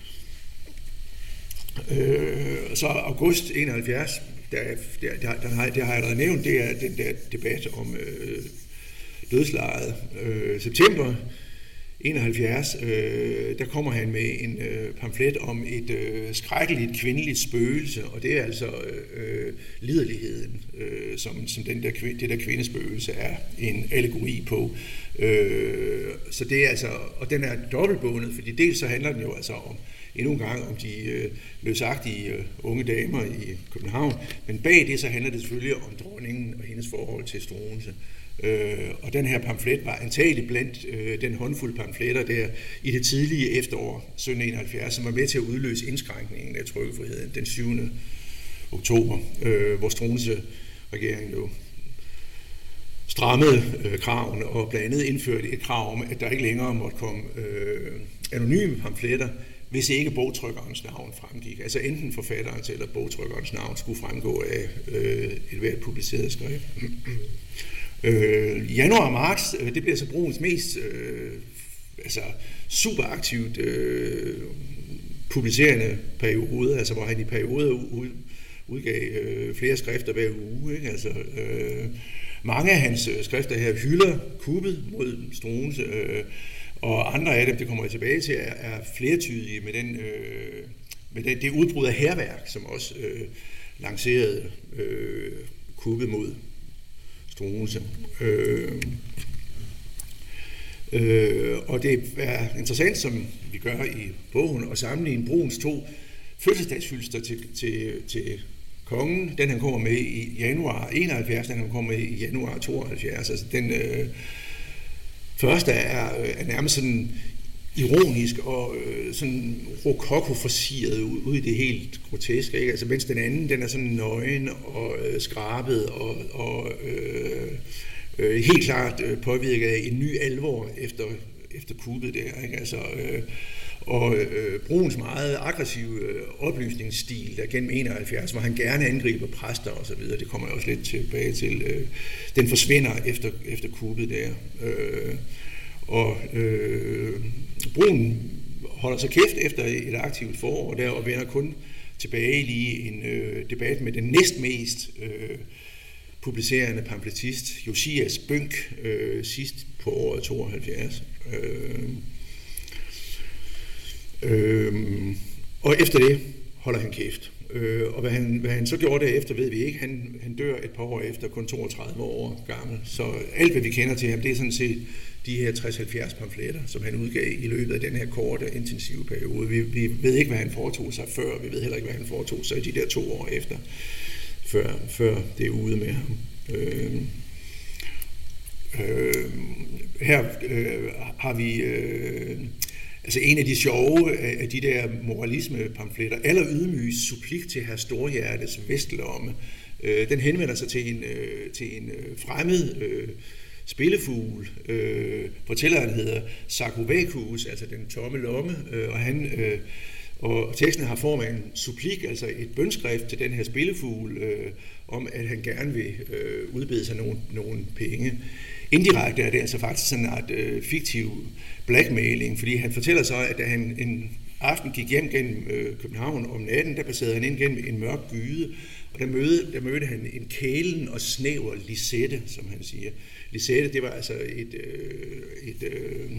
Øh, så august 71, der, der, der, der, har, der har jeg allerede nævnt, det er den der debat om øh, dødslejet. Øh, september 71, øh, der kommer han med en øh, pamflet om et øh, skrækkeligt kvindeligt spøgelse, og det er altså øh, liderligheden, øh, som, som den der, det der kvindespøgelse er en allegori på. Øh, så det er altså, og den er dobbeltbundet, fordi dels så handler den jo altså om endnu en gang om de øh, løsagtige øh, unge damer i København, men bag det så handler det selvfølgelig om dronningen og hendes forhold til Struense. Øh, og den her pamflet var antageligt blandt øh, den håndfuld pamfletter der i det tidlige efterår 1771, som var med til at udløse indskrænkningen af trykkefriheden den 7. oktober, øh, hvor Struense regeringen jo strammede øh, kravene og blandt andet indførte et krav om, at der ikke længere måtte komme øh, anonyme pamfletter, hvis ikke bogtrykkerens navn fremgik. Altså enten forfatterens eller bogtrykkerens navn skulle fremgå af øh, et hvert publiceret skrift. Øh, januar og marts, øh, det bliver så brugens mest øh, altså super aktivt øh, publicerende periode, altså hvor han i perioder ud, udgav øh, flere skrifter hver uge. Ikke? Altså, øh, mange af hans øh, skrifter her hylder kuppet mod Struens øh, og andre af dem, det kommer jeg tilbage til, er, er flertydige med, den, øh, med det, det udbrud af herværk, som også øh, lancerede øh, kuppet mod Struense. Øh, øh, og det er interessant, som vi gør i bogen, at sammenligne Bruns to fødselsdagsfylster til, til, til kongen. Den han kommer med i januar 71, den han kommer med i januar 72. Altså den øh, første er, øh, er nærmest sådan ironisk og øh, sådan rokoko ud, ud i det helt groteske, ikke? Altså, mens den anden, den er sådan nøgen og øh, skrabet og, og øh, øh, helt klart øh, påvirket af en ny alvor efter, efter kuppet der, ikke? Altså, øh, og øh, Bruns meget aggressive øh, oplysningsstil der gennem 71, hvor han gerne angriber præster og så videre, det kommer jeg også lidt tilbage til, øh, den forsvinder efter, efter kuppet der. Øh, og øh, Brun holder sig kæft efter et aktivt forår der, og vender kun tilbage lige en øh, debat med den næstmest øh, publicerende pamfletist, Josias Bønk, øh, sidst på året 72. Øh, øh, og efter det holder han kæft. Øh, og hvad han, hvad han så gjorde derefter, ved vi ikke. Han, han dør et par år efter, kun 32 år gammel. Så alt, hvad vi kender til ham, det er sådan set de her 60-70 pamfletter, som han udgav i løbet af den her korte, intensive periode. Vi, vi ved ikke, hvad han foretog sig før, vi ved heller ikke, hvad han foretog sig de der to år efter, før, før det er ude med ham. Øh, øh, her øh, har vi øh, altså en af de sjove øh, af de der moralisme-pamfletter, eller ydmyge supplik til herr Storhjertes vestlomme, øh, den henvender sig til en, øh, til en øh, fremmed øh, spillefugl. Øh, fortælleren hedder Sarkovakus, altså den tomme lomme, øh, og han... Øh, og teksten har form af en supplik, altså et bønskrift til den her spillefugl, øh, om at han gerne vil øh, udbede sig nogle, nogle penge. Indirekte er det altså faktisk sådan en øh, fiktiv blackmailing, fordi han fortæller så, at da han en aften gik hjem gennem øh, København om natten, der passerede han ind gennem en mørk gyde, og der mødte, der mødte han en kælen og snæver Lisette, som han siger. Lisette, det var altså et, øh, et, øh,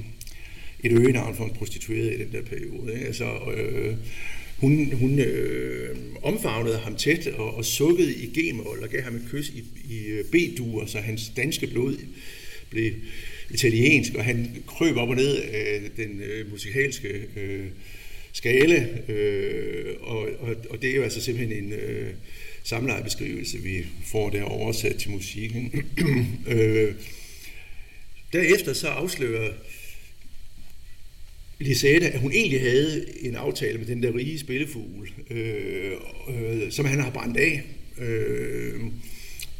et øgenavn for en prostitueret i den der periode. Ikke? Altså, øh, hun, hun øh, omfavnede ham tæt og, og sukkede i g og gav ham et kys i, i øh, B-dur, så hans danske blod blev italiensk, og han krøb op og ned af den øh, musikalske øh, skala, øh, og, og, og det er jo altså simpelthen en øh, samlejebeskrivelse, vi får der oversat til musikken. øh, derefter så afslører Lisette, at hun egentlig havde en aftale med den der rige spillefugl, øh, øh, som han har brændt af. Øh,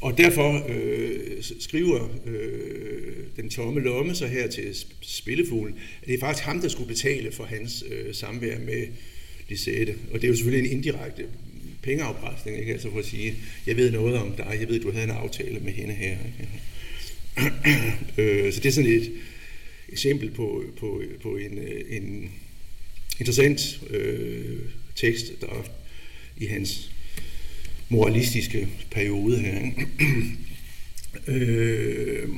og derfor øh, skriver øh, den tomme lomme så her til spillefuglen, at det er faktisk ham, der skulle betale for hans øh, samvær med Lisette. Og det er jo selvfølgelig en indirekte pengeafpresning, ikke? Altså for at sige, jeg ved noget om dig, jeg ved, du havde en aftale med hende her. Ikke? øh, så det er sådan et eksempel på, på, på en, øh, en interessant øh, tekst, der i hans moralistiske periode her. øh,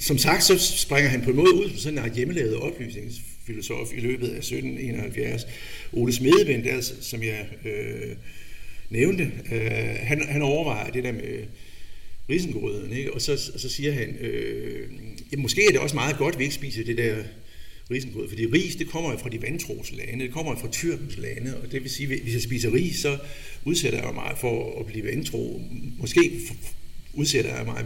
som sagt, så springer han på en måde ud på sådan en hjemmelavet oplysningsfilosof i løbet af 1771. Ole Smedevind, altså, som jeg øh, nævnte, øh, han, han overvejer det der med risengrøden, ikke? Og, så, og så siger han, øh, ja, måske er det også meget godt, at vi ikke spiser det der risengrød, fordi ris, det kommer jo fra de vantros lande, det kommer jo fra Tyrkens lande, og det vil sige, hvis jeg spiser ris, så udsætter jeg mig for at blive vantro. Måske udsætter jeg mig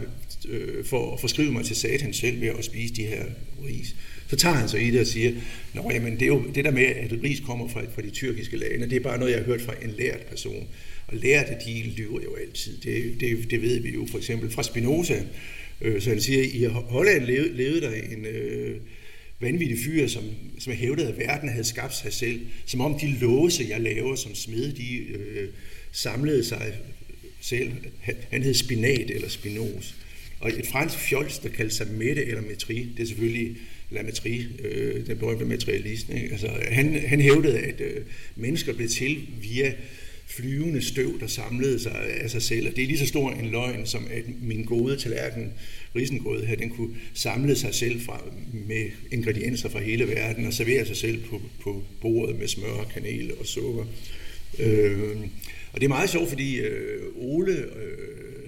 øh, for at forskrive mig til satan selv ved at spise de her ris. Så tager han så i det og siger, Nå, jamen, det er jo det der med, at ris kommer fra, fra de tyrkiske lande, det er bare noget, jeg har hørt fra en lært person. Og lærte, de lyver jo altid. Det, det, det ved vi jo for eksempel fra Spinoza. Øh, så han siger, i Holland levede, levede der en øh, vanvittige fyre, som, som hævdede, at verden havde skabt sig selv. Som om de låse, jeg laver som smed, de øh, samlede sig selv. Han hed Spinat eller Spinos. Og et fransk fjols, der kaldte sig Mette eller Metri, det er selvfølgelig La Metri, øh, den berømte materialist. Ikke? Altså, han, han hævdede, at øh, mennesker blev til via flyvende støv, der samlede sig af sig selv. Og det er lige så stor en løgn, som at min gode tallerken, risengrød her, den kunne samle sig selv fra, med ingredienser fra hele verden og servere sig selv på, på bordet med smør, kanel og sukker. Øh, og det er meget sjovt, fordi øh, Ole øh,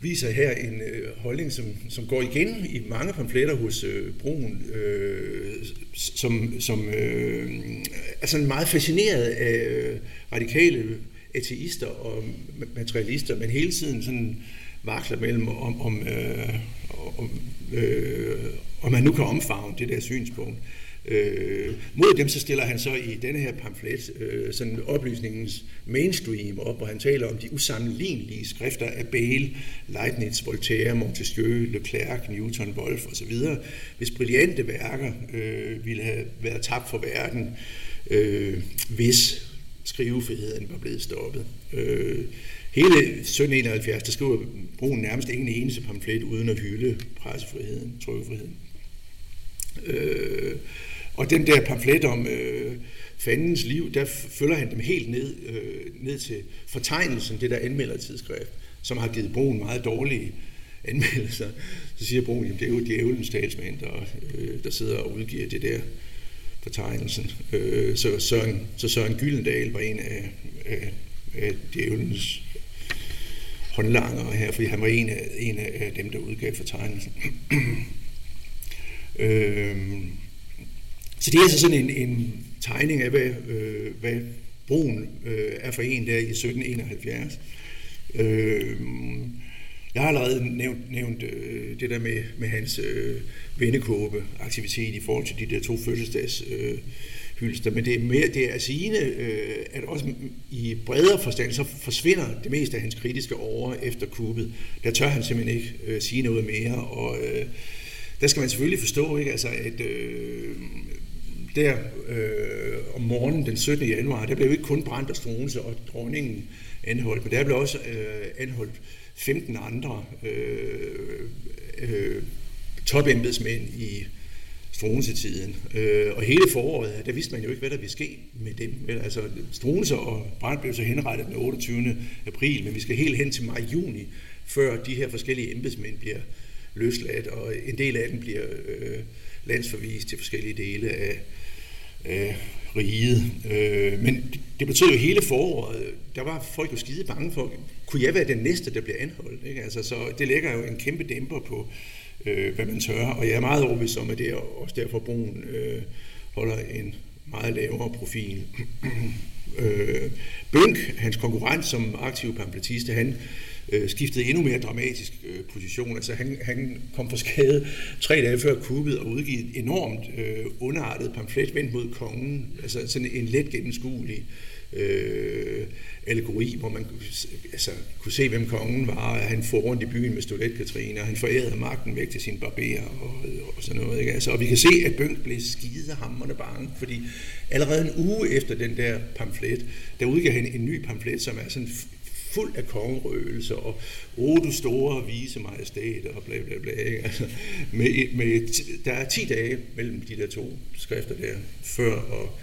viser her en øh, holdning, som, som går igen i mange pamfletter hos øh, Brun, øh, som, som øh, er sådan meget fascineret af øh, radikale ateister og materialister, men hele tiden sådan vakler mellem, om, om, øh, om, øh, om man nu kan omfavne det der synspunkt. Øh, Øh, mod dem så stiller han så i denne her pamflet øh, sådan oplysningens mainstream op, hvor han taler om de usammenlignelige skrifter af Bale, Leibniz, Voltaire, Montesquieu, Leclerc, Newton, Wolf osv., hvis brillante værker øh, ville have været tabt for verden, øh, hvis skrivefriheden var blevet stoppet. Øh, hele 1771, der skriver Brun nærmest ingen eneste pamflet uden at hylde pressefriheden, trykkefriheden. Øh, og den der pamflet om øh, fandens liv, der følger han dem helt ned, øh, ned til fortegnelsen, det der anmelder tidsskrift, som har givet Broen meget dårlige anmeldelser. Så siger Broen, at det er jo djævelens talsmand, der, øh, der sidder og udgiver det der fortegnelsen. Øh, så, Søren, så Søren Gyldendal var en af, af, af djævelens håndlangere her, fordi han var en af, en af dem, der udgav fortegnelsen øh, så det er altså sådan en, en tegning af, hvad, øh, hvad broen øh, er for en der i 1771. Øh, jeg har allerede nævnt, nævnt øh, det der med, med hans øh, vennekåbe-aktivitet i forhold til de der to fødselsdags øh, hylster, men det er, mere, det er sigende, øh, at også i bredere forstand, så forsvinder det meste af hans kritiske over efter kuppet. Der tør han simpelthen ikke øh, sige noget mere, og øh, der skal man selvfølgelig forstå, ikke, altså, at øh, der øh, om morgenen den 17. januar, der blev ikke kun brændt og Struense og dronningen anholdt, men der blev også øh, anholdt 15 andre øh, øh, topembedsmænd i Struense-tiden. Øh, og hele foråret, der vidste man jo ikke, hvad der ville ske med dem. Altså, Struense og Brandt blev så henrettet den 28. april, men vi skal helt hen til maj-juni, før de her forskellige embedsmænd bliver løsladt, og en del af dem bliver øh, landsforvist til forskellige dele af af riget. Øh, men det, det betød jo hele foråret, der var folk jo skide bange for, kunne jeg være den næste, der bliver anholdt? Ikke? Altså, så det lægger jo en kæmpe dæmper på, øh, hvad man tør, og jeg er meget overbevist om, at det er også derfor, Broen øh, holder en meget lavere profil. øh, Bønk, hans konkurrent som aktiv pamfletist, han øh, skiftede endnu mere dramatisk øh, position. Altså han, han kom for skade tre dage før kuppet og udgav et enormt øh, underartet pamflet vendt mod kongen. Altså sådan en let gennemskuelig øh, allegori, hvor man altså, kunne se, hvem kongen var. Han får rundt i byen med Stolet Katrine, og han forærede magten væk til sin barber og, og sådan noget. Ikke? Altså, og vi kan se, at Bønk blev skidehammerende bange, fordi allerede en uge efter den der pamflet, der udgav han en ny pamflet, som er sådan fuld af kongerøgelser, og o du store vise majestæt, og bla bla bla. Ikke? Altså, med, med, der er 10 dage mellem de der to skrifter der, før og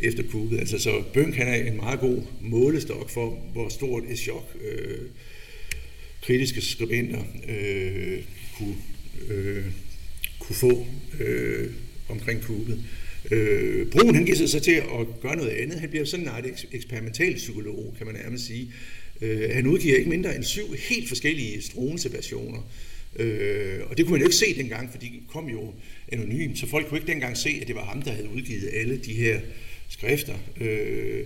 efter kuppet. Altså, så Bønk han er en meget god målestok for, hvor stort et chok øh, kritiske skribenter øh, kunne, øh, kunne få øh, omkring kuppet. Øh, Brun han giver sig så til at gøre noget andet. Han bliver sådan en eksperimental psykolog, kan man nærmest sige. Øh, han udgiver ikke mindre end syv helt forskellige Struensee-versioner. Øh, og det kunne man jo ikke se dengang, for de kom jo anonymt, så folk kunne ikke dengang se, at det var ham, der havde udgivet alle de her skrifter. Øh,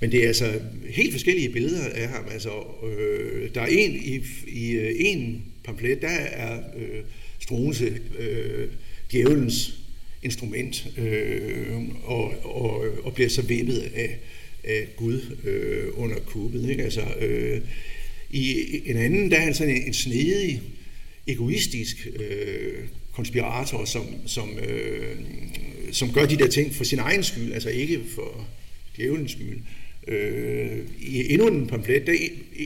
men det er altså helt forskellige billeder af ham. Altså, øh, der er en i, i øh, en pamflet, der er øh, Struensee, øh, djævelens instrument, øh, og, og, og bliver så vippet af, af Gud øh, under kuppet. Ikke? Altså, øh, I en anden, der er han sådan en, en snedig, egoistisk øh, konspirator, som, som, øh, som gør de der ting for sin egen skyld, altså ikke for djævelens skyld. Øh, I endnu en pamflet, der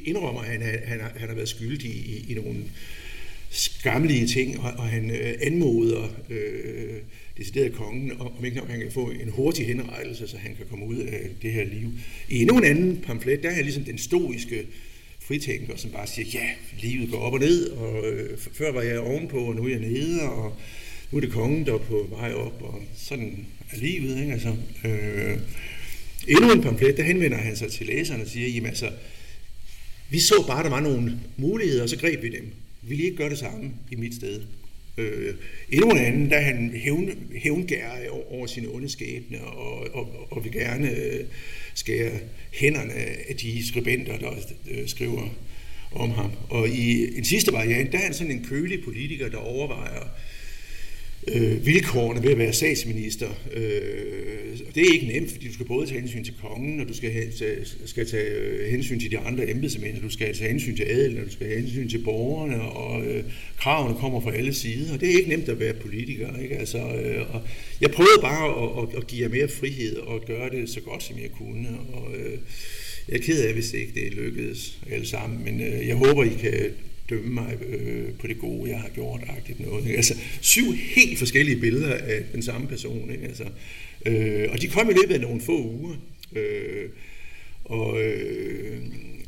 indrømmer han, at han, han, han har været skyldig i, i nogle skamlige ting, og, og han øh, anmoder øh, decideret kongen, om ikke han kan få en hurtig henrettelse, så han kan komme ud af det her liv. I endnu en anden pamflet, der er ligesom den stoiske fritænker, som bare siger, ja, livet går op og ned, og øh, før var jeg ovenpå, og nu er jeg nede, og nu er det kongen, der er på vej op, og sådan er livet. Ikke? Altså, øh, endnu en pamflet, der henvender han sig til læserne og siger, jamen altså, vi så bare, der var nogle muligheder, og så greb vi dem. Vil I ikke gøre det samme i mit sted? Øh, endnu en anden, der han hævn, hævngær over sine onde skæbne, og, og, og vil gerne øh, skære hænderne af de skribenter, der øh, skriver om ham. Og i en sidste variant, der er han sådan en kølig politiker, der overvejer øh, vilkårene ved at være statsminister. Øh, og det er ikke nemt, fordi du skal både tage hensyn til kongen, og du skal, have, skal tage øh, hensyn til de andre embedsmænd, og du skal tage hensyn til adelen, og du skal have hensyn til borgerne, og øh, kravene kommer fra alle sider. Og det er ikke nemt at være politiker. Ikke? Altså, øh, og jeg prøvede bare at, at, at give jer mere frihed og gøre det så godt, som jeg kunne. Og, øh, jeg er ked af, hvis det ikke det lykkedes alle sammen, men øh, jeg håber, I kan dømme mig øh, på det gode, jeg har gjort, agtigt noget. Ikke? Altså syv helt forskellige billeder af den samme person. Ikke? Altså, øh, og de kom i løbet af nogle få uger. Øh, og øh,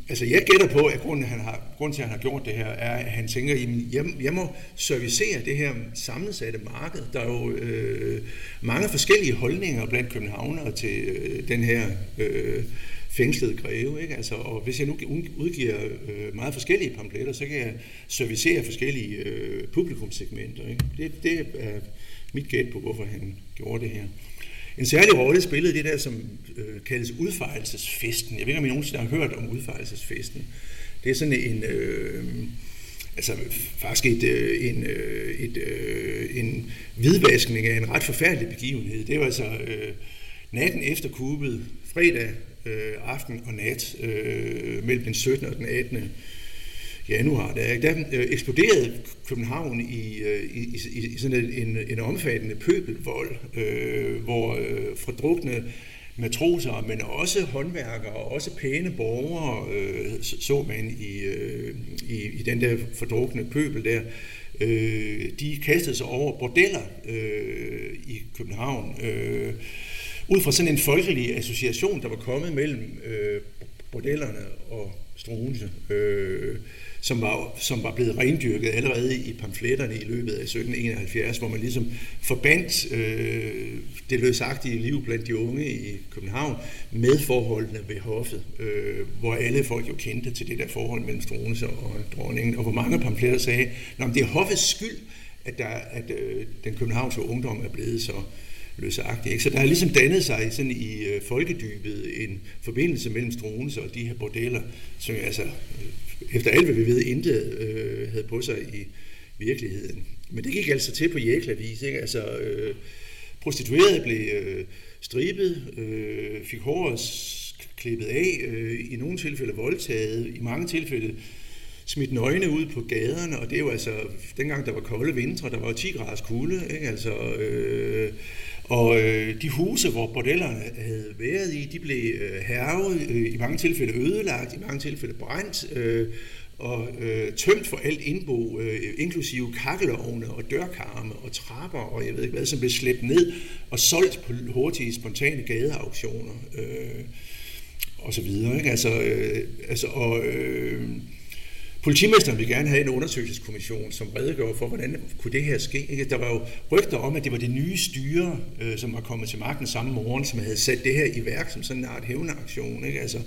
altså jeg gætter på, at grunden, han har, grunden til, at han har gjort det her, er, at han tænker, at jeg, jeg må servicere det her sammensatte marked. Der er jo øh, mange forskellige holdninger blandt københavnere til øh, den her øh, fængslede greve. Ikke? Altså, og hvis jeg nu udgiver øh, meget forskellige pamfletter, så kan jeg servicere forskellige øh, publikumsegmenter. Ikke? Det, det er mit gæt på, hvorfor han gjorde det her. En særlig rolle spillede det der, som øh, kaldes udfejelsesfesten. Jeg ved ikke, om I nogensinde har hørt om udfejelsesfesten. Det er sådan en... Øh, altså faktisk et, øh, en, øh, et, øh, en hvidvaskning af en ret forfærdelig begivenhed. Det var altså øh, natten efter kuppet, fredag øh, aften og nat øh, mellem den 17. og den 18. januar, der, der øh, eksploderede København i, øh, i, i, i sådan en, en omfattende pøbelvold, øh, hvor øh, fordrukne matroser, men også håndværkere, og også pæne borgere, øh, så man i, øh, i, i den der fordrukne pøbel der, øh, de kastede sig over bordeller øh, i København, øh, ud fra sådan en folkelig association, der var kommet mellem øh, bordellerne og Struense, øh, som, var, som var blevet rendyrket allerede i pamfletterne i løbet af 1771, hvor man ligesom forbandt øh, det løsagtige liv blandt de unge i København med forholdene ved hoffet, øh, hvor alle folk jo kendte til det der forhold mellem Struense og dronningen, og hvor mange pamfletter sagde, at det er hoffets skyld, at, der, at øh, den københavnske ungdom er blevet så løsagtig. Ikke? Så der har ligesom dannet sig sådan i øh, folkedybet en forbindelse mellem Struense og de her bordeller, som altså, øh, efter alt hvad vi ved, intet øh, havde på sig i virkeligheden. Men det gik altså til på jæklavis. Ikke? Altså, øh, prostituerede blev øh, stribet, øh, fik håret klippet af, øh, i nogle tilfælde voldtaget, i mange tilfælde smidt nøgne ud på gaderne, og det er jo altså, dengang der var kolde vintre, der var 10 graders kulde, ikke? Altså, øh, og øh, de huse, hvor bordellerne havde været i, de blev øh, hervet, øh, i mange tilfælde ødelagt, i mange tilfælde brændt, øh, og øh, tømt for alt indbo, øh, inklusive kakkelovne og dørkarme og trapper og jeg ved ikke hvad, som blev slæbt ned og solgt på hurtige, spontane gadeauktioner øh, og så videre. Ikke? Altså, øh, altså, og, øh, Politimesteren vil gerne have en undersøgelseskommission, som redegør for, hvordan kunne det her ske. Der var jo rygter om, at det var det nye styre, øh, som var kommet til magten samme morgen, som havde sat det her i værk som sådan en art hævneaktion. Ikke? Altså,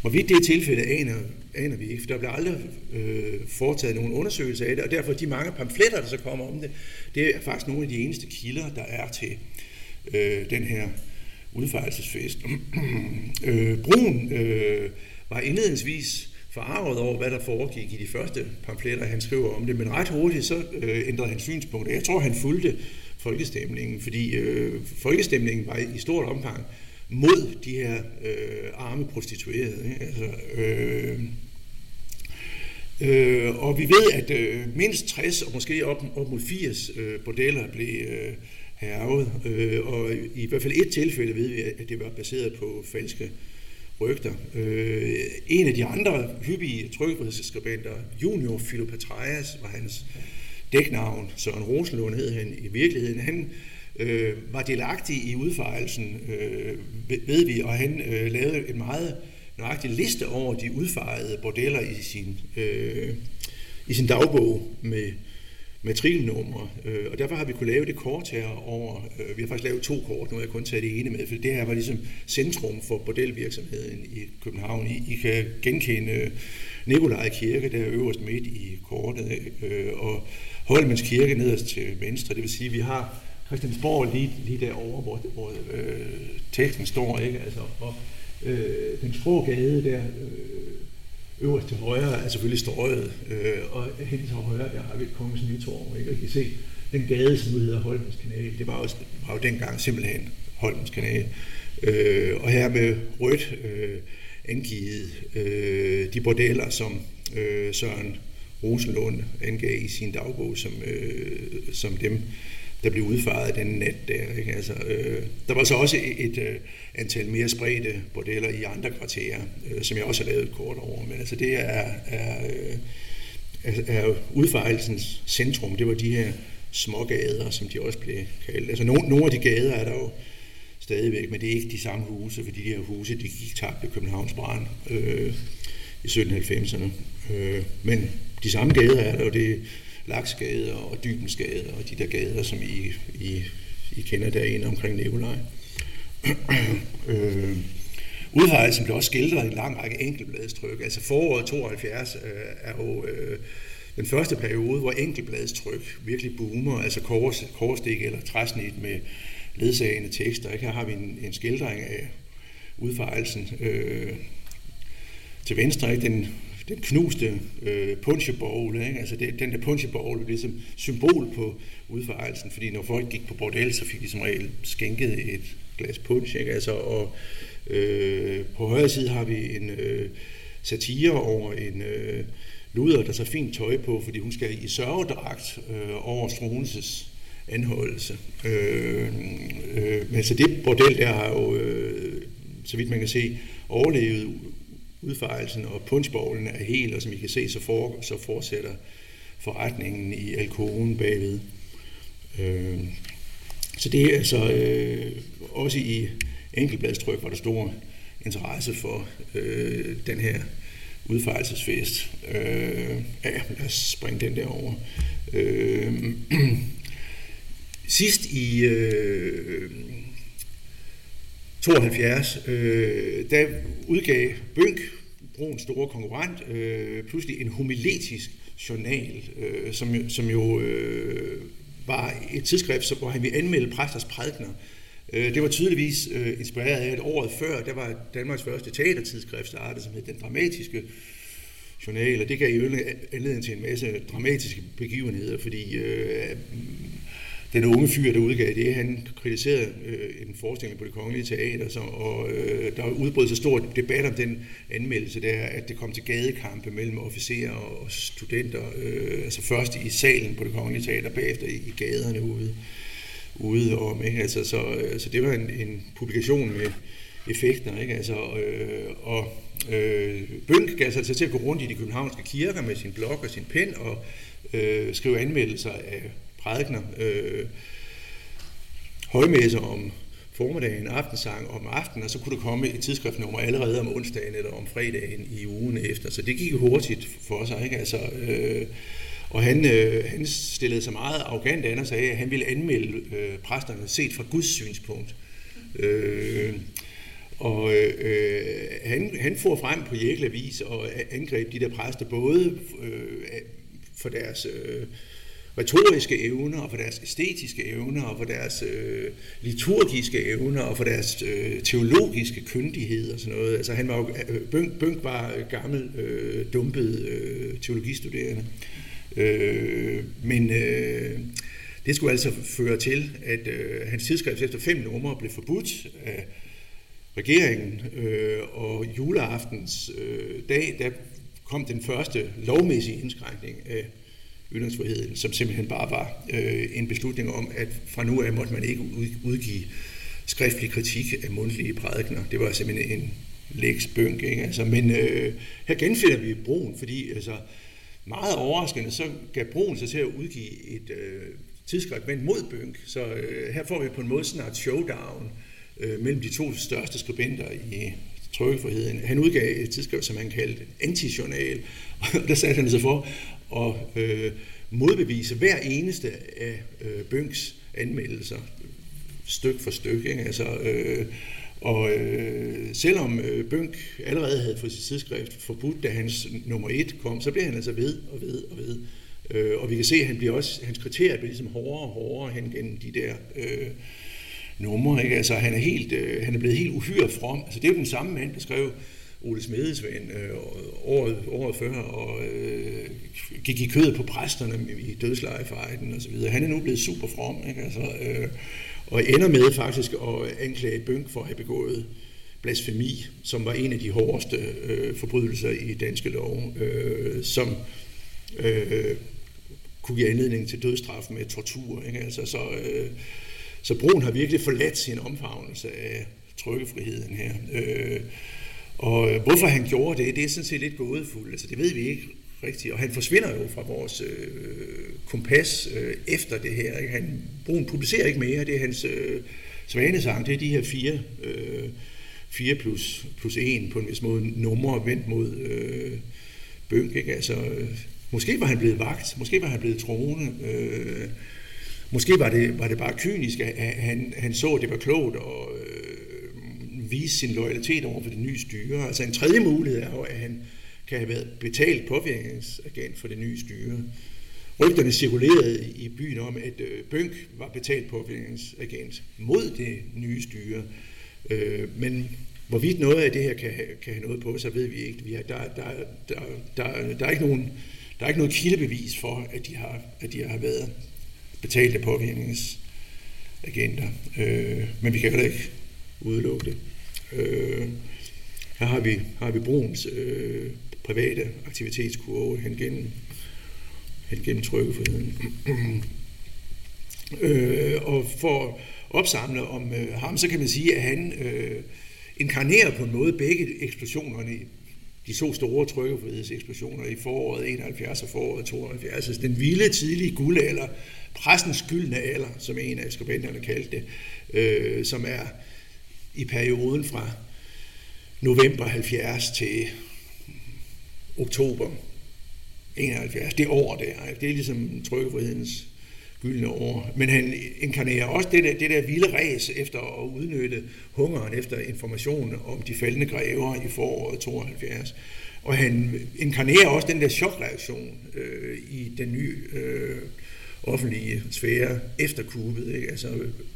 hvorvidt det er tilfælde, aner, aner vi ikke, for der blev aldrig øh, foretaget nogen undersøgelse af det, og derfor de mange pamfletter, der så kommer om det, det er faktisk nogle af de eneste kilder, der er til øh, den her udfejelsesfest. øh, Brun øh, var indledningsvis forarvet over, hvad der foregik i de første pamfletter, han skriver om det, men ret hurtigt så øh, ændrede han synspunkt. Jeg tror, han fulgte folkestemningen, fordi øh, folkestemningen var i stort omfang mod de her øh, arme prostituerede. Ikke? Altså, øh, øh, og vi ved, at øh, mindst 60 og måske op, op mod 80 øh, bordeller blev øh, hervet, øh, og i hvert fald et tilfælde ved vi, at det var baseret på falske rygter. Øh, en af de andre hyppige trykkefrihedsskribenter, Junior Philopatrias, var hans dæknavn. Søren Rosenlund hed han i virkeligheden. Han øh, var delagtig i udfejelsen, øh, ved vi, og han øh, lavede en meget nøjagtig liste over de udfejede bordeller i sin, øh, i sin dagbog med matrikelnumre, øh, og derfor har vi kunne lave det kort her over, øh, vi har faktisk lavet to kort, nu har jeg kun taget det ene med, for det her var ligesom centrum for bordelvirksomheden i København. I, I kan genkende Nikolaj Kirke, der er øverst midt i kortet, øh, og Holmens Kirke nederst til venstre, det vil sige, at vi har Christiansborg lige, lige derovre, hvor, hvor øh, teksten står, ikke? Altså, og øh, den skrå gade der, øh, øverst til højre er selvfølgelig strøget, øh, og hen til højre der har vi Kongens Nytorv, ikke? og I kan se den gade, som nu hedder Holmens Kanal, det var, også, var jo dengang simpelthen Holmens Kanal. Øh, og her med rødt øh, angivet øh, de bordeller, som øh, Søren Rosenlund angav i sin dagbog, som, øh, som dem, der blev udfaret den nat der. Ikke? Altså, øh, der var så også et, øh, antal mere spredte bordeller i andre kvarterer, øh, som jeg også har lavet et kort over. Men altså, det er, er, øh, er, udfarelsens centrum. Det var de her små gader, som de også blev kaldt. Altså, nogle, nogle af de gader er der jo stadigvæk, men det er ikke de samme huse, fordi de her huse, de gik tabt ved Københavns brand øh, i 1790'erne. Øh, men de samme gader er der jo, det Laksgade og Dybensgade og de der gader, som I, I, I kender derinde omkring Nikolaj. øh, udvejelsen blev også skildret i en lang række enkeltbladstryk. Altså foråret 72 øh, er jo øh, den første periode, hvor enkeltbladstryk virkelig boomer, altså kors, korsstik eller træsnit med ledsagende tekster. Ikke? Her har vi en, en skildring af udfejelsen. Øh, til venstre, ikke? Den den knuste øh, punchebowl, ikke? altså det, den der punchebowl er ligesom symbol på udfarelsen, fordi når folk gik på bordel, så fik de som regel skænket et glas punch, ikke? Altså, og øh, på højre side har vi en øh, satire over en øh, luder, der så fint tøj på, fordi hun skal i sørgedragt øh, over Struenses anholdelse. Øh, øh, men så det bordel der har jo, øh, så vidt man kan se, overlevet udfejelsen, og punchbowlen er helt, og som I kan se, så, for, så fortsætter forretningen i alkoholen bagved. Øh, så det er altså øh, også i enkeltbladstryk, var der stor interesse for øh, den her udfejelsesfest. Øh, ja, lad os springe den der over. Øh, sidst i øh, 72, øh, der udgav Bønk, Bruns store konkurrent, øh, pludselig en homiletisk journal, øh, som, som jo øh, var et tidsskrift, hvor han ville anmelde præsters prædikner. Øh, det var tydeligvis øh, inspireret af, at året før, der var Danmarks første teatertidsskrift startet, som hed Den Dramatiske Journal, og det gav jo anledning til en masse dramatiske begivenheder, fordi øh, den unge fyr, der udgav det, han kritiserede øh, en forestilling på det kongelige teater, så, og øh, der udbrød så stor debat om den anmeldelse der, at det kom til gadekampe mellem officerer og studenter, øh, altså først i salen på det kongelige teater, bagefter i, i gaderne ude, ude om, ikke? Altså, så, øh, så det var en, en publikation med effekter, ikke? Altså, øh, og øh, Bønk gav sig altså til at gå rundt i de københavnske kirker med sin blog og sin pen og øh, skrive anmeldelser af prædikner, øh, højmæsser om formiddagen, aftensang om aftenen, og så kunne der komme et tidsskriftnummer allerede om onsdagen eller om fredagen i ugen efter. Så det gik hurtigt for sig. Ikke? Altså, øh, og han, øh, han stillede sig meget arrogant an og sagde, at han ville anmelde øh, præsterne set fra Guds synspunkt. Øh, og øh, han, han for frem på Jæklevis og angreb de der præster både øh, for deres øh, retoriske evner, og for deres æstetiske evner, og for deres øh, liturgiske evner, og for deres øh, teologiske kyndighed og sådan noget. Altså han var jo, øh, Bønk, Bønk var øh, gammel, øh, dumpet øh, teologistuderende. Øh, men øh, det skulle altså føre til, at øh, hans tidsskrift efter fem numre blev forbudt af regeringen, øh, og juleaftens øh, dag, der kom den første lovmæssige indskrænkning af ytringsfriheden, som simpelthen bare var øh, en beslutning om, at fra nu af måtte man ikke udgive skriftlig kritik af mundtlige prædikner. Det var simpelthen en lægsbønk. Ikke? Altså, men øh, her genfinder vi Broen, fordi altså, meget overraskende, så gav Broen sig til at udgive et øh, tidsskrift med en modbønk, Så øh, her får vi på en måde snart showdown øh, mellem de to største skribenter i trykkefriheden. Han udgav et tidsskrift, som han kaldte antijournal, og der satte han sig for og øh, modbevise hver eneste af øh, Bønks anmeldelser, styk for styk. Ikke? Altså, øh, og øh, selvom øh, Bønk allerede havde fået sit tidsskrift forbudt, da hans nummer et kom, så blev han altså ved og ved og ved. Øh, og vi kan se, at han bliver også, hans kriterier bliver ligesom hårdere og hårdere hen gennem de der øh, numre. Ikke? Altså, han, er helt, øh, han er blevet helt uhyre from. Altså, det er jo den samme mand, der skrev Ole Smedesvend øh, året, året før, og øh, gik i kødet på præsterne i dødslejefejden og så videre. Han er nu blevet super from, ikke? Altså, øh, og ender med faktisk at anklage Bønk for at have begået blasfemi, som var en af de hårdeste øh, forbrydelser i danske lov, øh, som øh, kunne give anledning til dødstraf med tortur. Ikke? Altså, så, øh, så Brun har virkelig forladt sin omfavnelse af trykkefriheden her. Øh, og øh, hvorfor han gjorde det, det er sådan set lidt gådefuldt. Altså, det ved vi ikke rigtigt. Og han forsvinder jo fra vores øh, kompas øh, efter det her. Ikke? Han, Brun publicerer ikke mere. Det er hans øh, svanesang. Det er de her fire, øh, fire plus, plus en på en vis måde numre vendt mod øh, Bønk. Ikke? Altså, øh, måske var han blevet vagt. Måske var han blevet troende. Øh, måske var det, var det bare kynisk, at han, han så, at det var klogt og øh, vise sin loyalitet over for det nye styre. Altså en tredje mulighed er jo, at han kan have været betalt påvirkningsagent for det nye styre. Rygterne cirkulerede i byen om, at øh, Bønk var betalt påvirkningsagent mod det nye styre. Øh, men hvorvidt noget af det her kan, kan have noget på sig, ved vi ikke. Vi har, der, der, der, der, der, er ikke nogen, der er ikke noget kildebevis for, at de har, at de har været betalte påvirkningsagenter. Øh, men vi kan heller ikke udelukke det. Øh, her har vi, har vi Bruns øh, private aktivitetskurve hen gennem, hen gennem trykkefriheden. øh, og for at opsamle om øh, ham, så kan man sige, at han øh, inkarnerer på en måde begge eksplosionerne de to store trykkefrihedseksplosioner i foråret 71 og foråret 72. Altså den vilde tidlige guldalder, pressens gyldne alder, som en af skribenterne kaldte det, øh, som er i perioden fra november 70 til oktober 71. Det år der, det er ligesom trykkefrihedens gyldne år. Men han inkarnerer også det der, det der vilde ræs efter at udnytte hungeren efter information om de faldende grever i foråret 72. Og han inkarnerer også den der chokreaktion øh, i den nye øh, offentlige sfære efter kuppet. Ikke? Altså,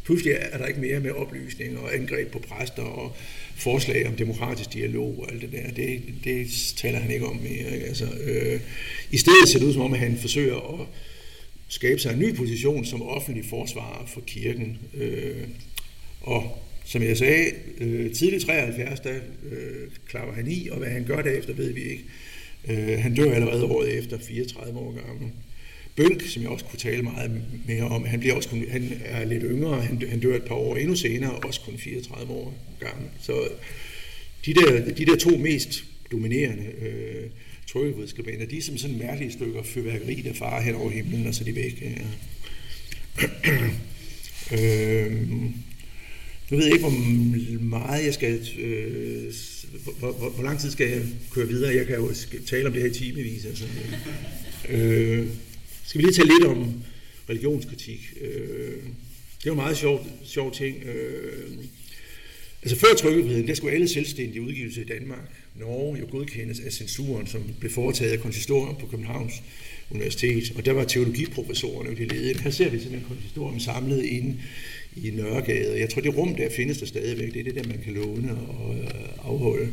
pludselig er der ikke mere med oplysning og angreb på præster og forslag om demokratisk dialog og alt det der. Det, det taler han ikke om mere. Ikke? Altså, øh, I stedet ser det ud som om, at han forsøger at skabe sig en ny position som offentlig forsvarer for kirken. Øh, og som jeg sagde, øh, tidligt 73, der øh, klapper han i, og hvad han gør derefter, ved vi ikke. Øh, han dør allerede året efter, 34 år gammel. Bønk, som jeg også kunne tale meget mere om, han, bliver også kun, han er lidt yngre, han, han dør et par år endnu senere, også kun 34 år gammel. Så de der, de der to mest dominerende øh, trykkefrihedsskribenter, de er som sådan mærkelige stykker fyrværkeri, der farer hen over himlen, og så er de væk. Ja. øh, jeg ved ikke, hvor meget jeg skal... Øh, hvor, hvor, hvor lang tid skal jeg køre videre? Jeg kan jo tale om det her i timevis. Altså. Øh, skal vi lige tale lidt om religionskritik? Øh, det er jo en meget sjov, sjov ting. Øh, altså før trykkefriheden, der skulle alle selvstændige udgivelser i Danmark, Norge, jo godkendes af censuren, som blev foretaget af konsistorium på Københavns Universitet. Og der var teologiprofessorerne jo de ledede. Her ser vi simpelthen konsistorium samlet inde i Nørregade. Jeg tror, det rum der findes der stadigvæk. Det er det der, man kan låne og øh, afholde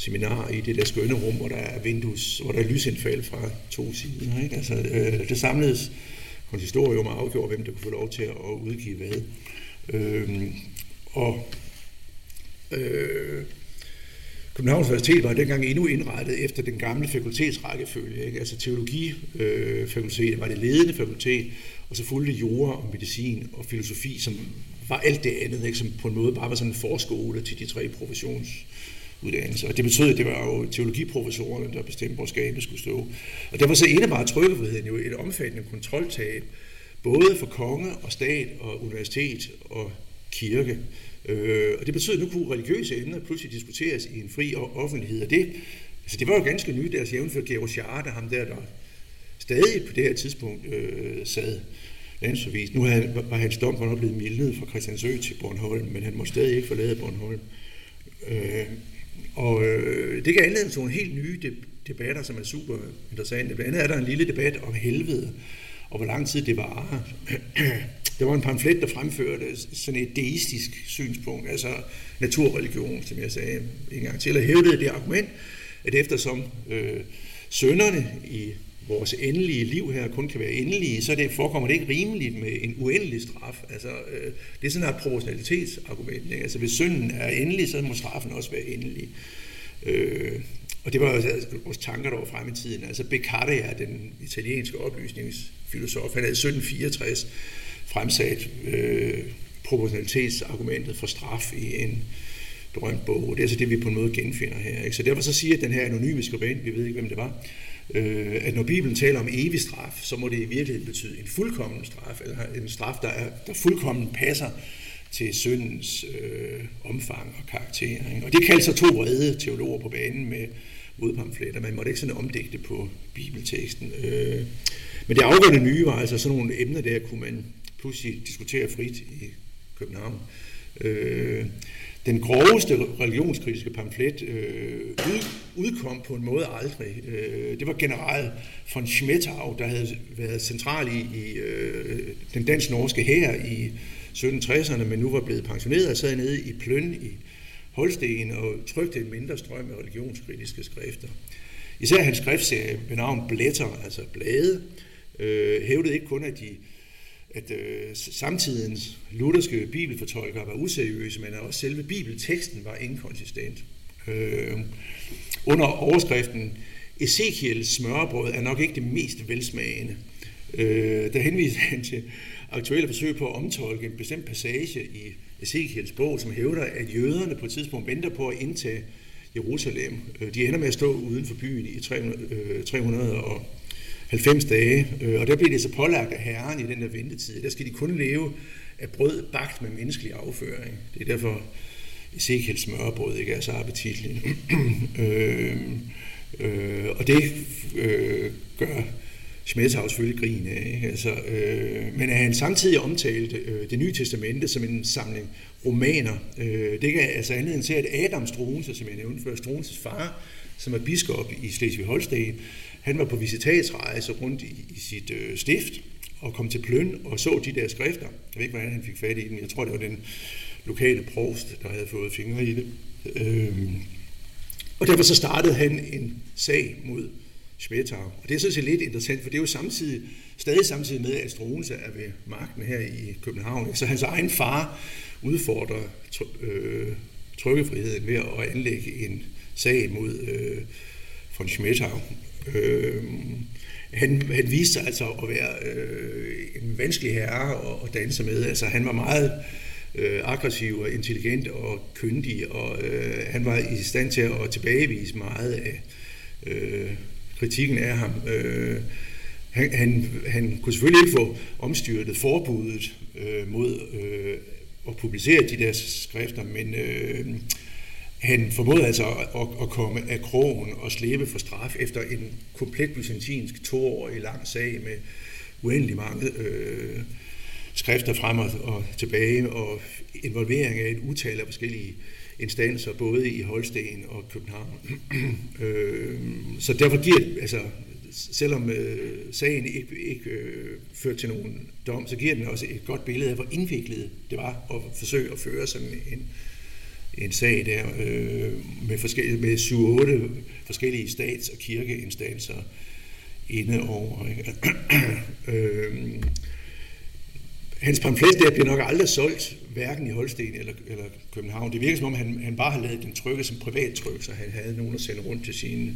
seminar i det der skønne rum, hvor der er vindues, hvor der er lysindfald fra to sider. Ikke? Altså, øh, det samledes konsistorium og afgjorde, hvem der kunne få lov til at udgive hvad. Øh, og øh, Københavns Universitet var dengang endnu indrettet efter den gamle fakultetsrækkefølge. Ikke? Altså teologifakultetet øh, var det ledende fakultet, og så fulgte jura og medicin og filosofi, som var alt det andet, ikke? som på en måde bare var sådan en forskole til de tre uddannelse. Og det betød, at det var jo teologiprofessorerne, der bestemte, hvor skabet skulle stå. Og derfor så indebar trykkefriheden jo et omfattende kontroltab, både for konge og stat og universitet og kirke. Øh, og det betød, at nu kunne religiøse emner pludselig diskuteres i en fri offentlighed. Og det, altså det var jo ganske nyt, deres jævnført Georg Schade, ham der, der stadig på det her tidspunkt øh, sad landsforvist. Nu var hans dom var blevet mildnet fra Christiansø til Bornholm, men han må stadig ikke forlade Bornholm. Øh, og øh, det kan anledning til nogle helt nye debatter, som er super interessante. Blandt andet er der en lille debat om helvede, og hvor lang tid det var. Der var en pamflet, der fremførte sådan et deistisk synspunkt, altså naturreligion, som jeg sagde en gang til, og hævdede det argument, at eftersom øh, sønderne i vores endelige liv her kun kan være endelige, så det forekommer det ikke rimeligt med en uendelig straf. Altså, øh, det er sådan et proportionalitetsargument. Ikke? Altså, hvis synden er endelig, så må straffen også være endelig. Øh, og det var altså vores tanker, der var frem i tiden. Altså Beccaria, den italienske oplysningsfilosof, han havde 1764 fremsat øh, proportionalitetsargumentet for straf i en berømt bog. Det er altså det, vi på en måde genfinder her. Ikke? Så derfor så siger den her anonyme skribent, vi ved ikke, hvem det var, øh, at når Bibelen taler om evig straf, så må det i virkeligheden betyde en fuldkommen straf, eller en straf, der, er, der fuldkommen passer til syndens øh, omfang og karakter. Ikke? Og det kaldte sig to vrede teologer på banen med modpamfletter. Man måtte ikke sådan omdægte på bibelteksten. Øh, men det afgørende nye var altså sådan nogle emner der, kunne man pludselig diskutere frit i København. Øh, den groveste religionskritiske pamflet øh, ud, udkom på en måde aldrig. Øh, det var general von Schmettau, der havde været central i, i øh, den dansk-norske hær i 1760'erne, men nu var blevet pensioneret og sad nede i Pløn i Holsten og trykte en mindre strøm af religionskritiske skrifter. Især hans skriftserie med navn Blætter, altså blade, øh, hævdede ikke kun, at de at øh, samtidens lutherske bibelfortolkere var useriøse, men at også selve bibelteksten var inkonsistent. Øh, under overskriften Ezekiels smørbrød er nok ikke det mest velsmagende. Øh, der henviser han til aktuelle forsøg på at omtolke en bestemt passage i Ezekiels bog, som hævder, at jøderne på et tidspunkt venter på at indtage Jerusalem. Øh, de ender med at stå uden for byen i 300, 300 øh, og 90 dage, øh, og der bliver det så pålagt af herren i den der ventetid. Der skal de kun leve af brød bagt med menneskelig afføring. Det er derfor Ezekiel smørbrød, ikke er så appetitligt. øh, øh, og det øh, gør Schmettau selvfølgelig grin af. Ikke? Altså, øh, men at han samtidig omtalte øh, det nye testamente som en samling romaner, øh, det kan altså anledning til, at Adam Struense, som jeg nævnte før, Struenses far, som er biskop i Slesvig-Holsten, han var på visitatsrejse rundt i, i sit øh, stift og kom til Pløn og så de der skrifter. Jeg ved ikke, hvordan han fik fat i dem. Jeg tror, det var den lokale provst, der havde fået fingre i det. Øhm, og derfor så startede han en sag mod Schmettau. Og det er sådan set lidt interessant, for det er jo samtidig, stadig samtidig med, at Struense er ved magten her i København. Så hans egen far udfordrer øh, trykkefriheden ved at anlægge en sag mod øh, von Schmettau. Øh, han, han viste sig altså at være øh, en vanskelig herre at, at danse med. Altså, han var meget øh, aggressiv og intelligent og kyndig, og øh, han var i stand til at tilbagevise meget af øh, kritikken af ham. Øh, han, han, han kunne selvfølgelig ikke få omstyrtet forbuddet øh, mod øh, at publicere de der skrifter, men øh, han formåede altså at, at komme af krogen og slæbe for straf efter en komplet byzantinsk toårig lang sag med uendelig mange øh, skrifter frem og, og tilbage, og involvering af et utal af forskellige instanser, både i Holsten og København. øh, så derfor giver, altså, selvom øh, sagen ikke, ikke øh, førte til nogen dom, så giver den også et godt billede af, hvor indviklet det var at forsøge at føre sådan en, en sag der øh, med, forskellige, med 7-8 forskellige stats- og kirkeinstanser inde over. Ikke? øh, hans pamflet der bliver nok aldrig solgt, hverken i Holsten eller, eller København. Det virker som om, han, han bare har lavet den trykke som privattryk, så han havde nogen at sende rundt til sine,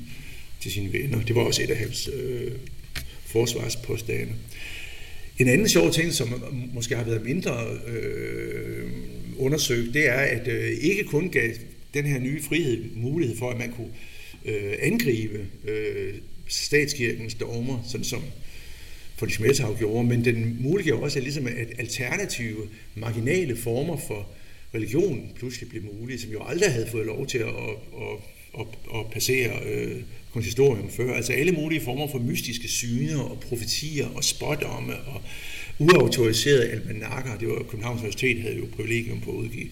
til sine venner. Det var også et af hans øh, forsvarspåstande. En anden sjov ting, som måske har været mindre øh, undersøgt, det er, at øh, ikke kun gav den her nye frihed mulighed for, at man kunne øh, angribe øh, statskirkens dogmer, sådan som for de Schmettau gjorde, men den muliggjorde også, at, ligesom, at alternative, marginale former for religion pludselig blev mulige, som jo aldrig havde fået lov til at, at, at, at passere øh, konsistorium før. Altså alle mulige former for mystiske syner og profetier og spådomme og uautoriserede almanakker. Det var Københavns Universitet havde jo privilegium på at udgive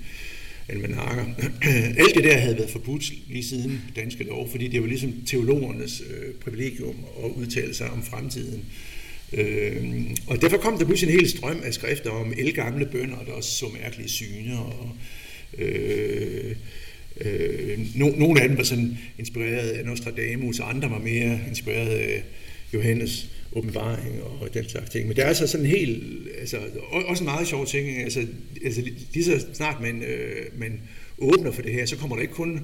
almanakker. Alt det der havde været forbudt lige siden danske lov, fordi det var ligesom teologernes øh, privilegium at udtale sig om fremtiden. Øh, og derfor kom der pludselig en hel strøm af skrifter om elgamle bønder, der også så mærkelige syner. Og, øh, øh, no, nogle af dem var sådan inspireret af Nostradamus, og andre var mere inspireret af Johannes åbenbaring og den slags ting. Men der er altså sådan en helt, altså, også en meget sjov ting, altså, altså lige så snart man, øh, man åbner for det her, så kommer der ikke kun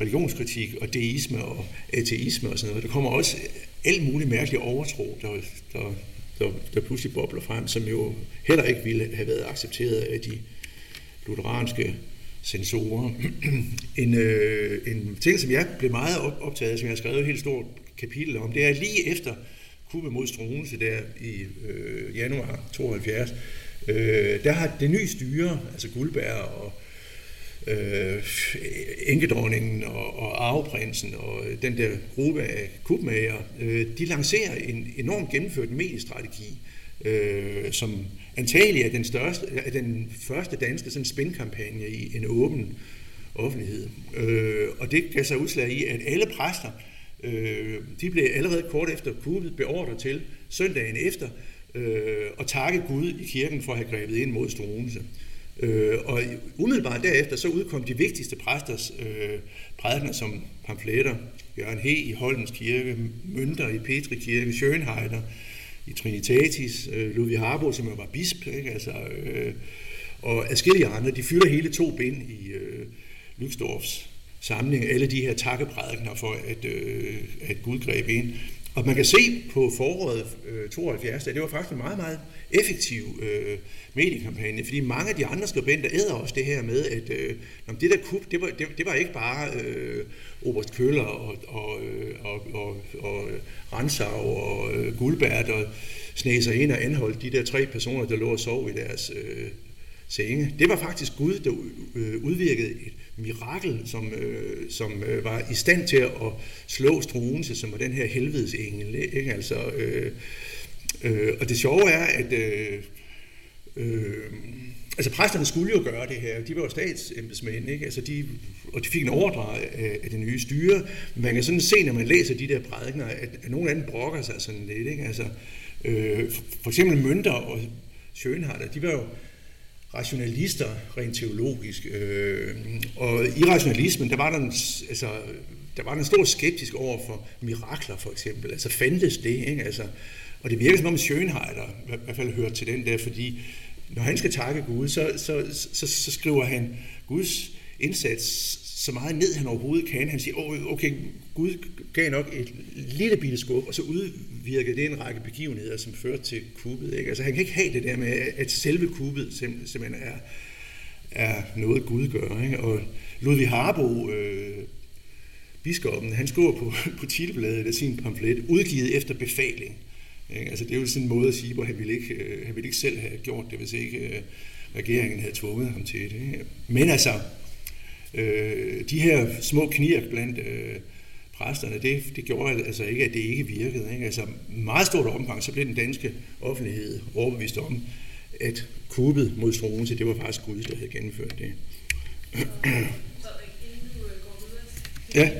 religionskritik og deisme og ateisme og sådan noget. Der kommer også alt muligt mærkelig overtro, der, der, der, der pludselig bobler frem, som jo heller ikke ville have været accepteret af de lutheranske sensorer. en, øh, en ting, som jeg blev meget optaget af, som jeg har skrevet et helt stort kapitel om, det er lige efter kuppet mod Struense der i øh, januar 72, øh, der har det nye styre, altså Guldberg og øh, enkedronningen og, og arveprinsen og øh, den der gruppe af kubmager, øh, de lancerer en enormt gennemført mediestrategi, øh, som antagelig er den, største, er den første danske sådan spændkampagne i en åben offentlighed. Øh, og det gav sig udslag i, at alle præster, øh, de blev allerede kort efter kuppet beordret til søndagen efter øh, at takke Gud i kirken for at have grebet ind mod Struense. Øh, og umiddelbart derefter så udkom de vigtigste præsters øh, prædikener som pamfletter. Jørgen He i Holmens Kirke, Mønter i Petri Kirke, Schönheider i Trinitatis, øh, Ludvig Harbo, som jo var bisp, ikke? Altså, øh, og adskillige andre, de fylder hele to bind i øh, Lyksdorfs samling, alle de her takkeprædikner for, at, øh, at Gud greb ind. Og man kan se på foråret øh, 72, at det var faktisk en meget, meget effektiv øh, mediekampagne, fordi mange af de andre skribenter æder også det her med, at øh, det der kup, det var, det, det var ikke bare øh, Oberst Køller og, og, og, og, og Ransau og øh, Guldberg, der sneg sig ind og anholdt de der tre personer, der lå og sov i deres øh, senge. Det var faktisk Gud, der øh, udvirkede et mirakel, som, øh, som øh, var i stand til at slå Struense, som var den her helvedesengel. Ikke? Altså, øh, øh, og det sjove er, at øh, øh, altså præsterne skulle jo gøre det her. De var jo statsembedsmænd, ikke? Altså de, og de fik en ordre af, af det nye styre. Man kan sådan se, når man læser de der prædikener, at, at nogle af dem brokker sig sådan lidt. Ikke? Altså, øh, for eksempel Mønter og Schönhardt, de var jo rationalister rent teologisk. Øh, og i rationalismen, der var der en, altså, der var en stor skeptisk over for mirakler, for eksempel. Altså fandtes det, ikke? Altså, og det virker som om Schönhardt i hvert fald hører til den der, fordi når han skal takke Gud, så, så, så, så skriver han Guds indsats så meget ned, han overhovedet kan. Han siger, oh, okay, Gud gav nok et lille bitte skub, og så udvirkede det en række begivenheder, som førte til kuppet. Ikke? Altså han kan ikke have det der med, at selve kuppet simpelthen er, er noget Gud gør. Ikke? Og Ludvig Harbo, øh, biskoppen, han skriver på, på titelbladet af sin pamflet, udgivet efter befaling. Ikke? Altså det er jo sådan en måde at sige, hvor han ville ikke, øh, han ville ikke selv have gjort det, hvis ikke øh, regeringen havde tvunget ham til det. Ikke? Men altså, øh, de her små knirk blandt øh, præsterne, det, det gjorde altså ikke, at det ikke virkede. Ikke? Altså meget stort omfang, så blev den danske offentlighed overbevist om, at kuppet mod Struense, det var faktisk Gud, der havde gennemført det. Så, ja.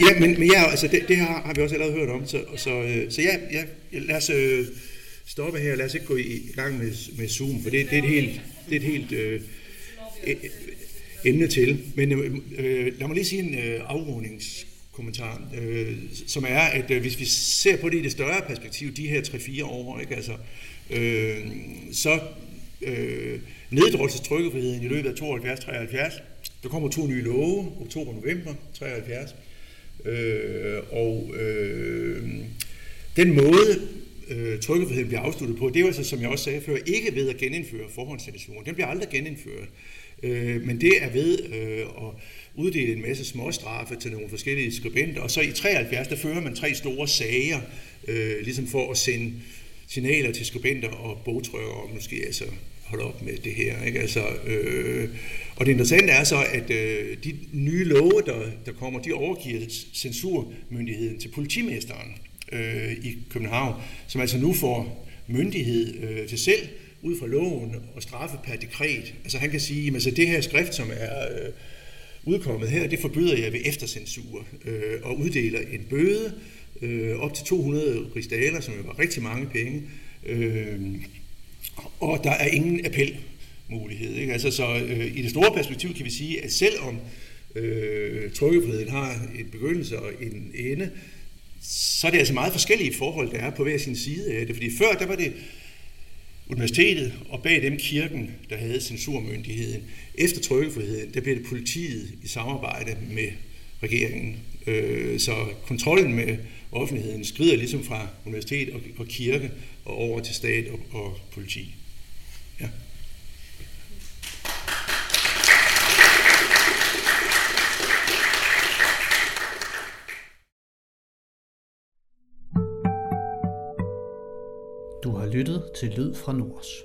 Ja, men, men ja, altså det, det her har vi også allerede hørt om, så, så, øh, så ja, ja, lad os øh, stoppe her, lad os ikke gå i gang med, med Zoom, for det, det er et helt, det er et helt øh, emne til. Men øh, øh, lad mig lige sige en øh, afrundingskommentar, øh, som er, at øh, hvis vi ser på det i det større perspektiv, de her 3-4 år, ikke, altså, øh, så øh, neddrosses trykkefriheden i løbet af 72-73. Der kommer to nye love, oktober-november 73. Øh, og øh, den måde, øh, trykkefriheden bliver afsluttet på, det er jo altså, som jeg også sagde før, ikke ved at genindføre forhåndscensuren. Den bliver aldrig genindført. Øh, men det er ved øh, at uddele en masse småstraffe til nogle forskellige skribenter, og så i 73, der fører man tre store sager, øh, ligesom for at sende signaler til skribenter og bogtrykker om måske altså holde op med det her. Ikke? Altså, øh, og det interessante er så, at øh, de nye love, der, der kommer, de overgiver censurmyndigheden til politimesteren øh, i København, som altså nu får myndighed øh, til selv ud fra loven og straffe per dekret. Altså han kan sige, at altså, det her skrift, som er øh, udkommet her, det forbyder jeg ved eftercensur øh, og uddeler en bøde øh, op til 200 rigsdaler, som jo var rigtig mange penge. Øh, og der er ingen appelmulighed. Ikke? Altså, så øh, i det store perspektiv kan vi sige, at selvom øh, trykkefriheden har en begyndelse og en ende, så er det altså meget forskellige forhold, der er på hver sin side af det. Fordi før, der var det universitetet og bag dem kirken, der havde censurmyndigheden. Efter trykkefriheden, der blev det politiet i samarbejde med regeringen. Øh, så kontrollen med offentligheden skrider ligesom fra universitet og kirke og over til stat og, og politi. Lyttet til Lyd fra Nords.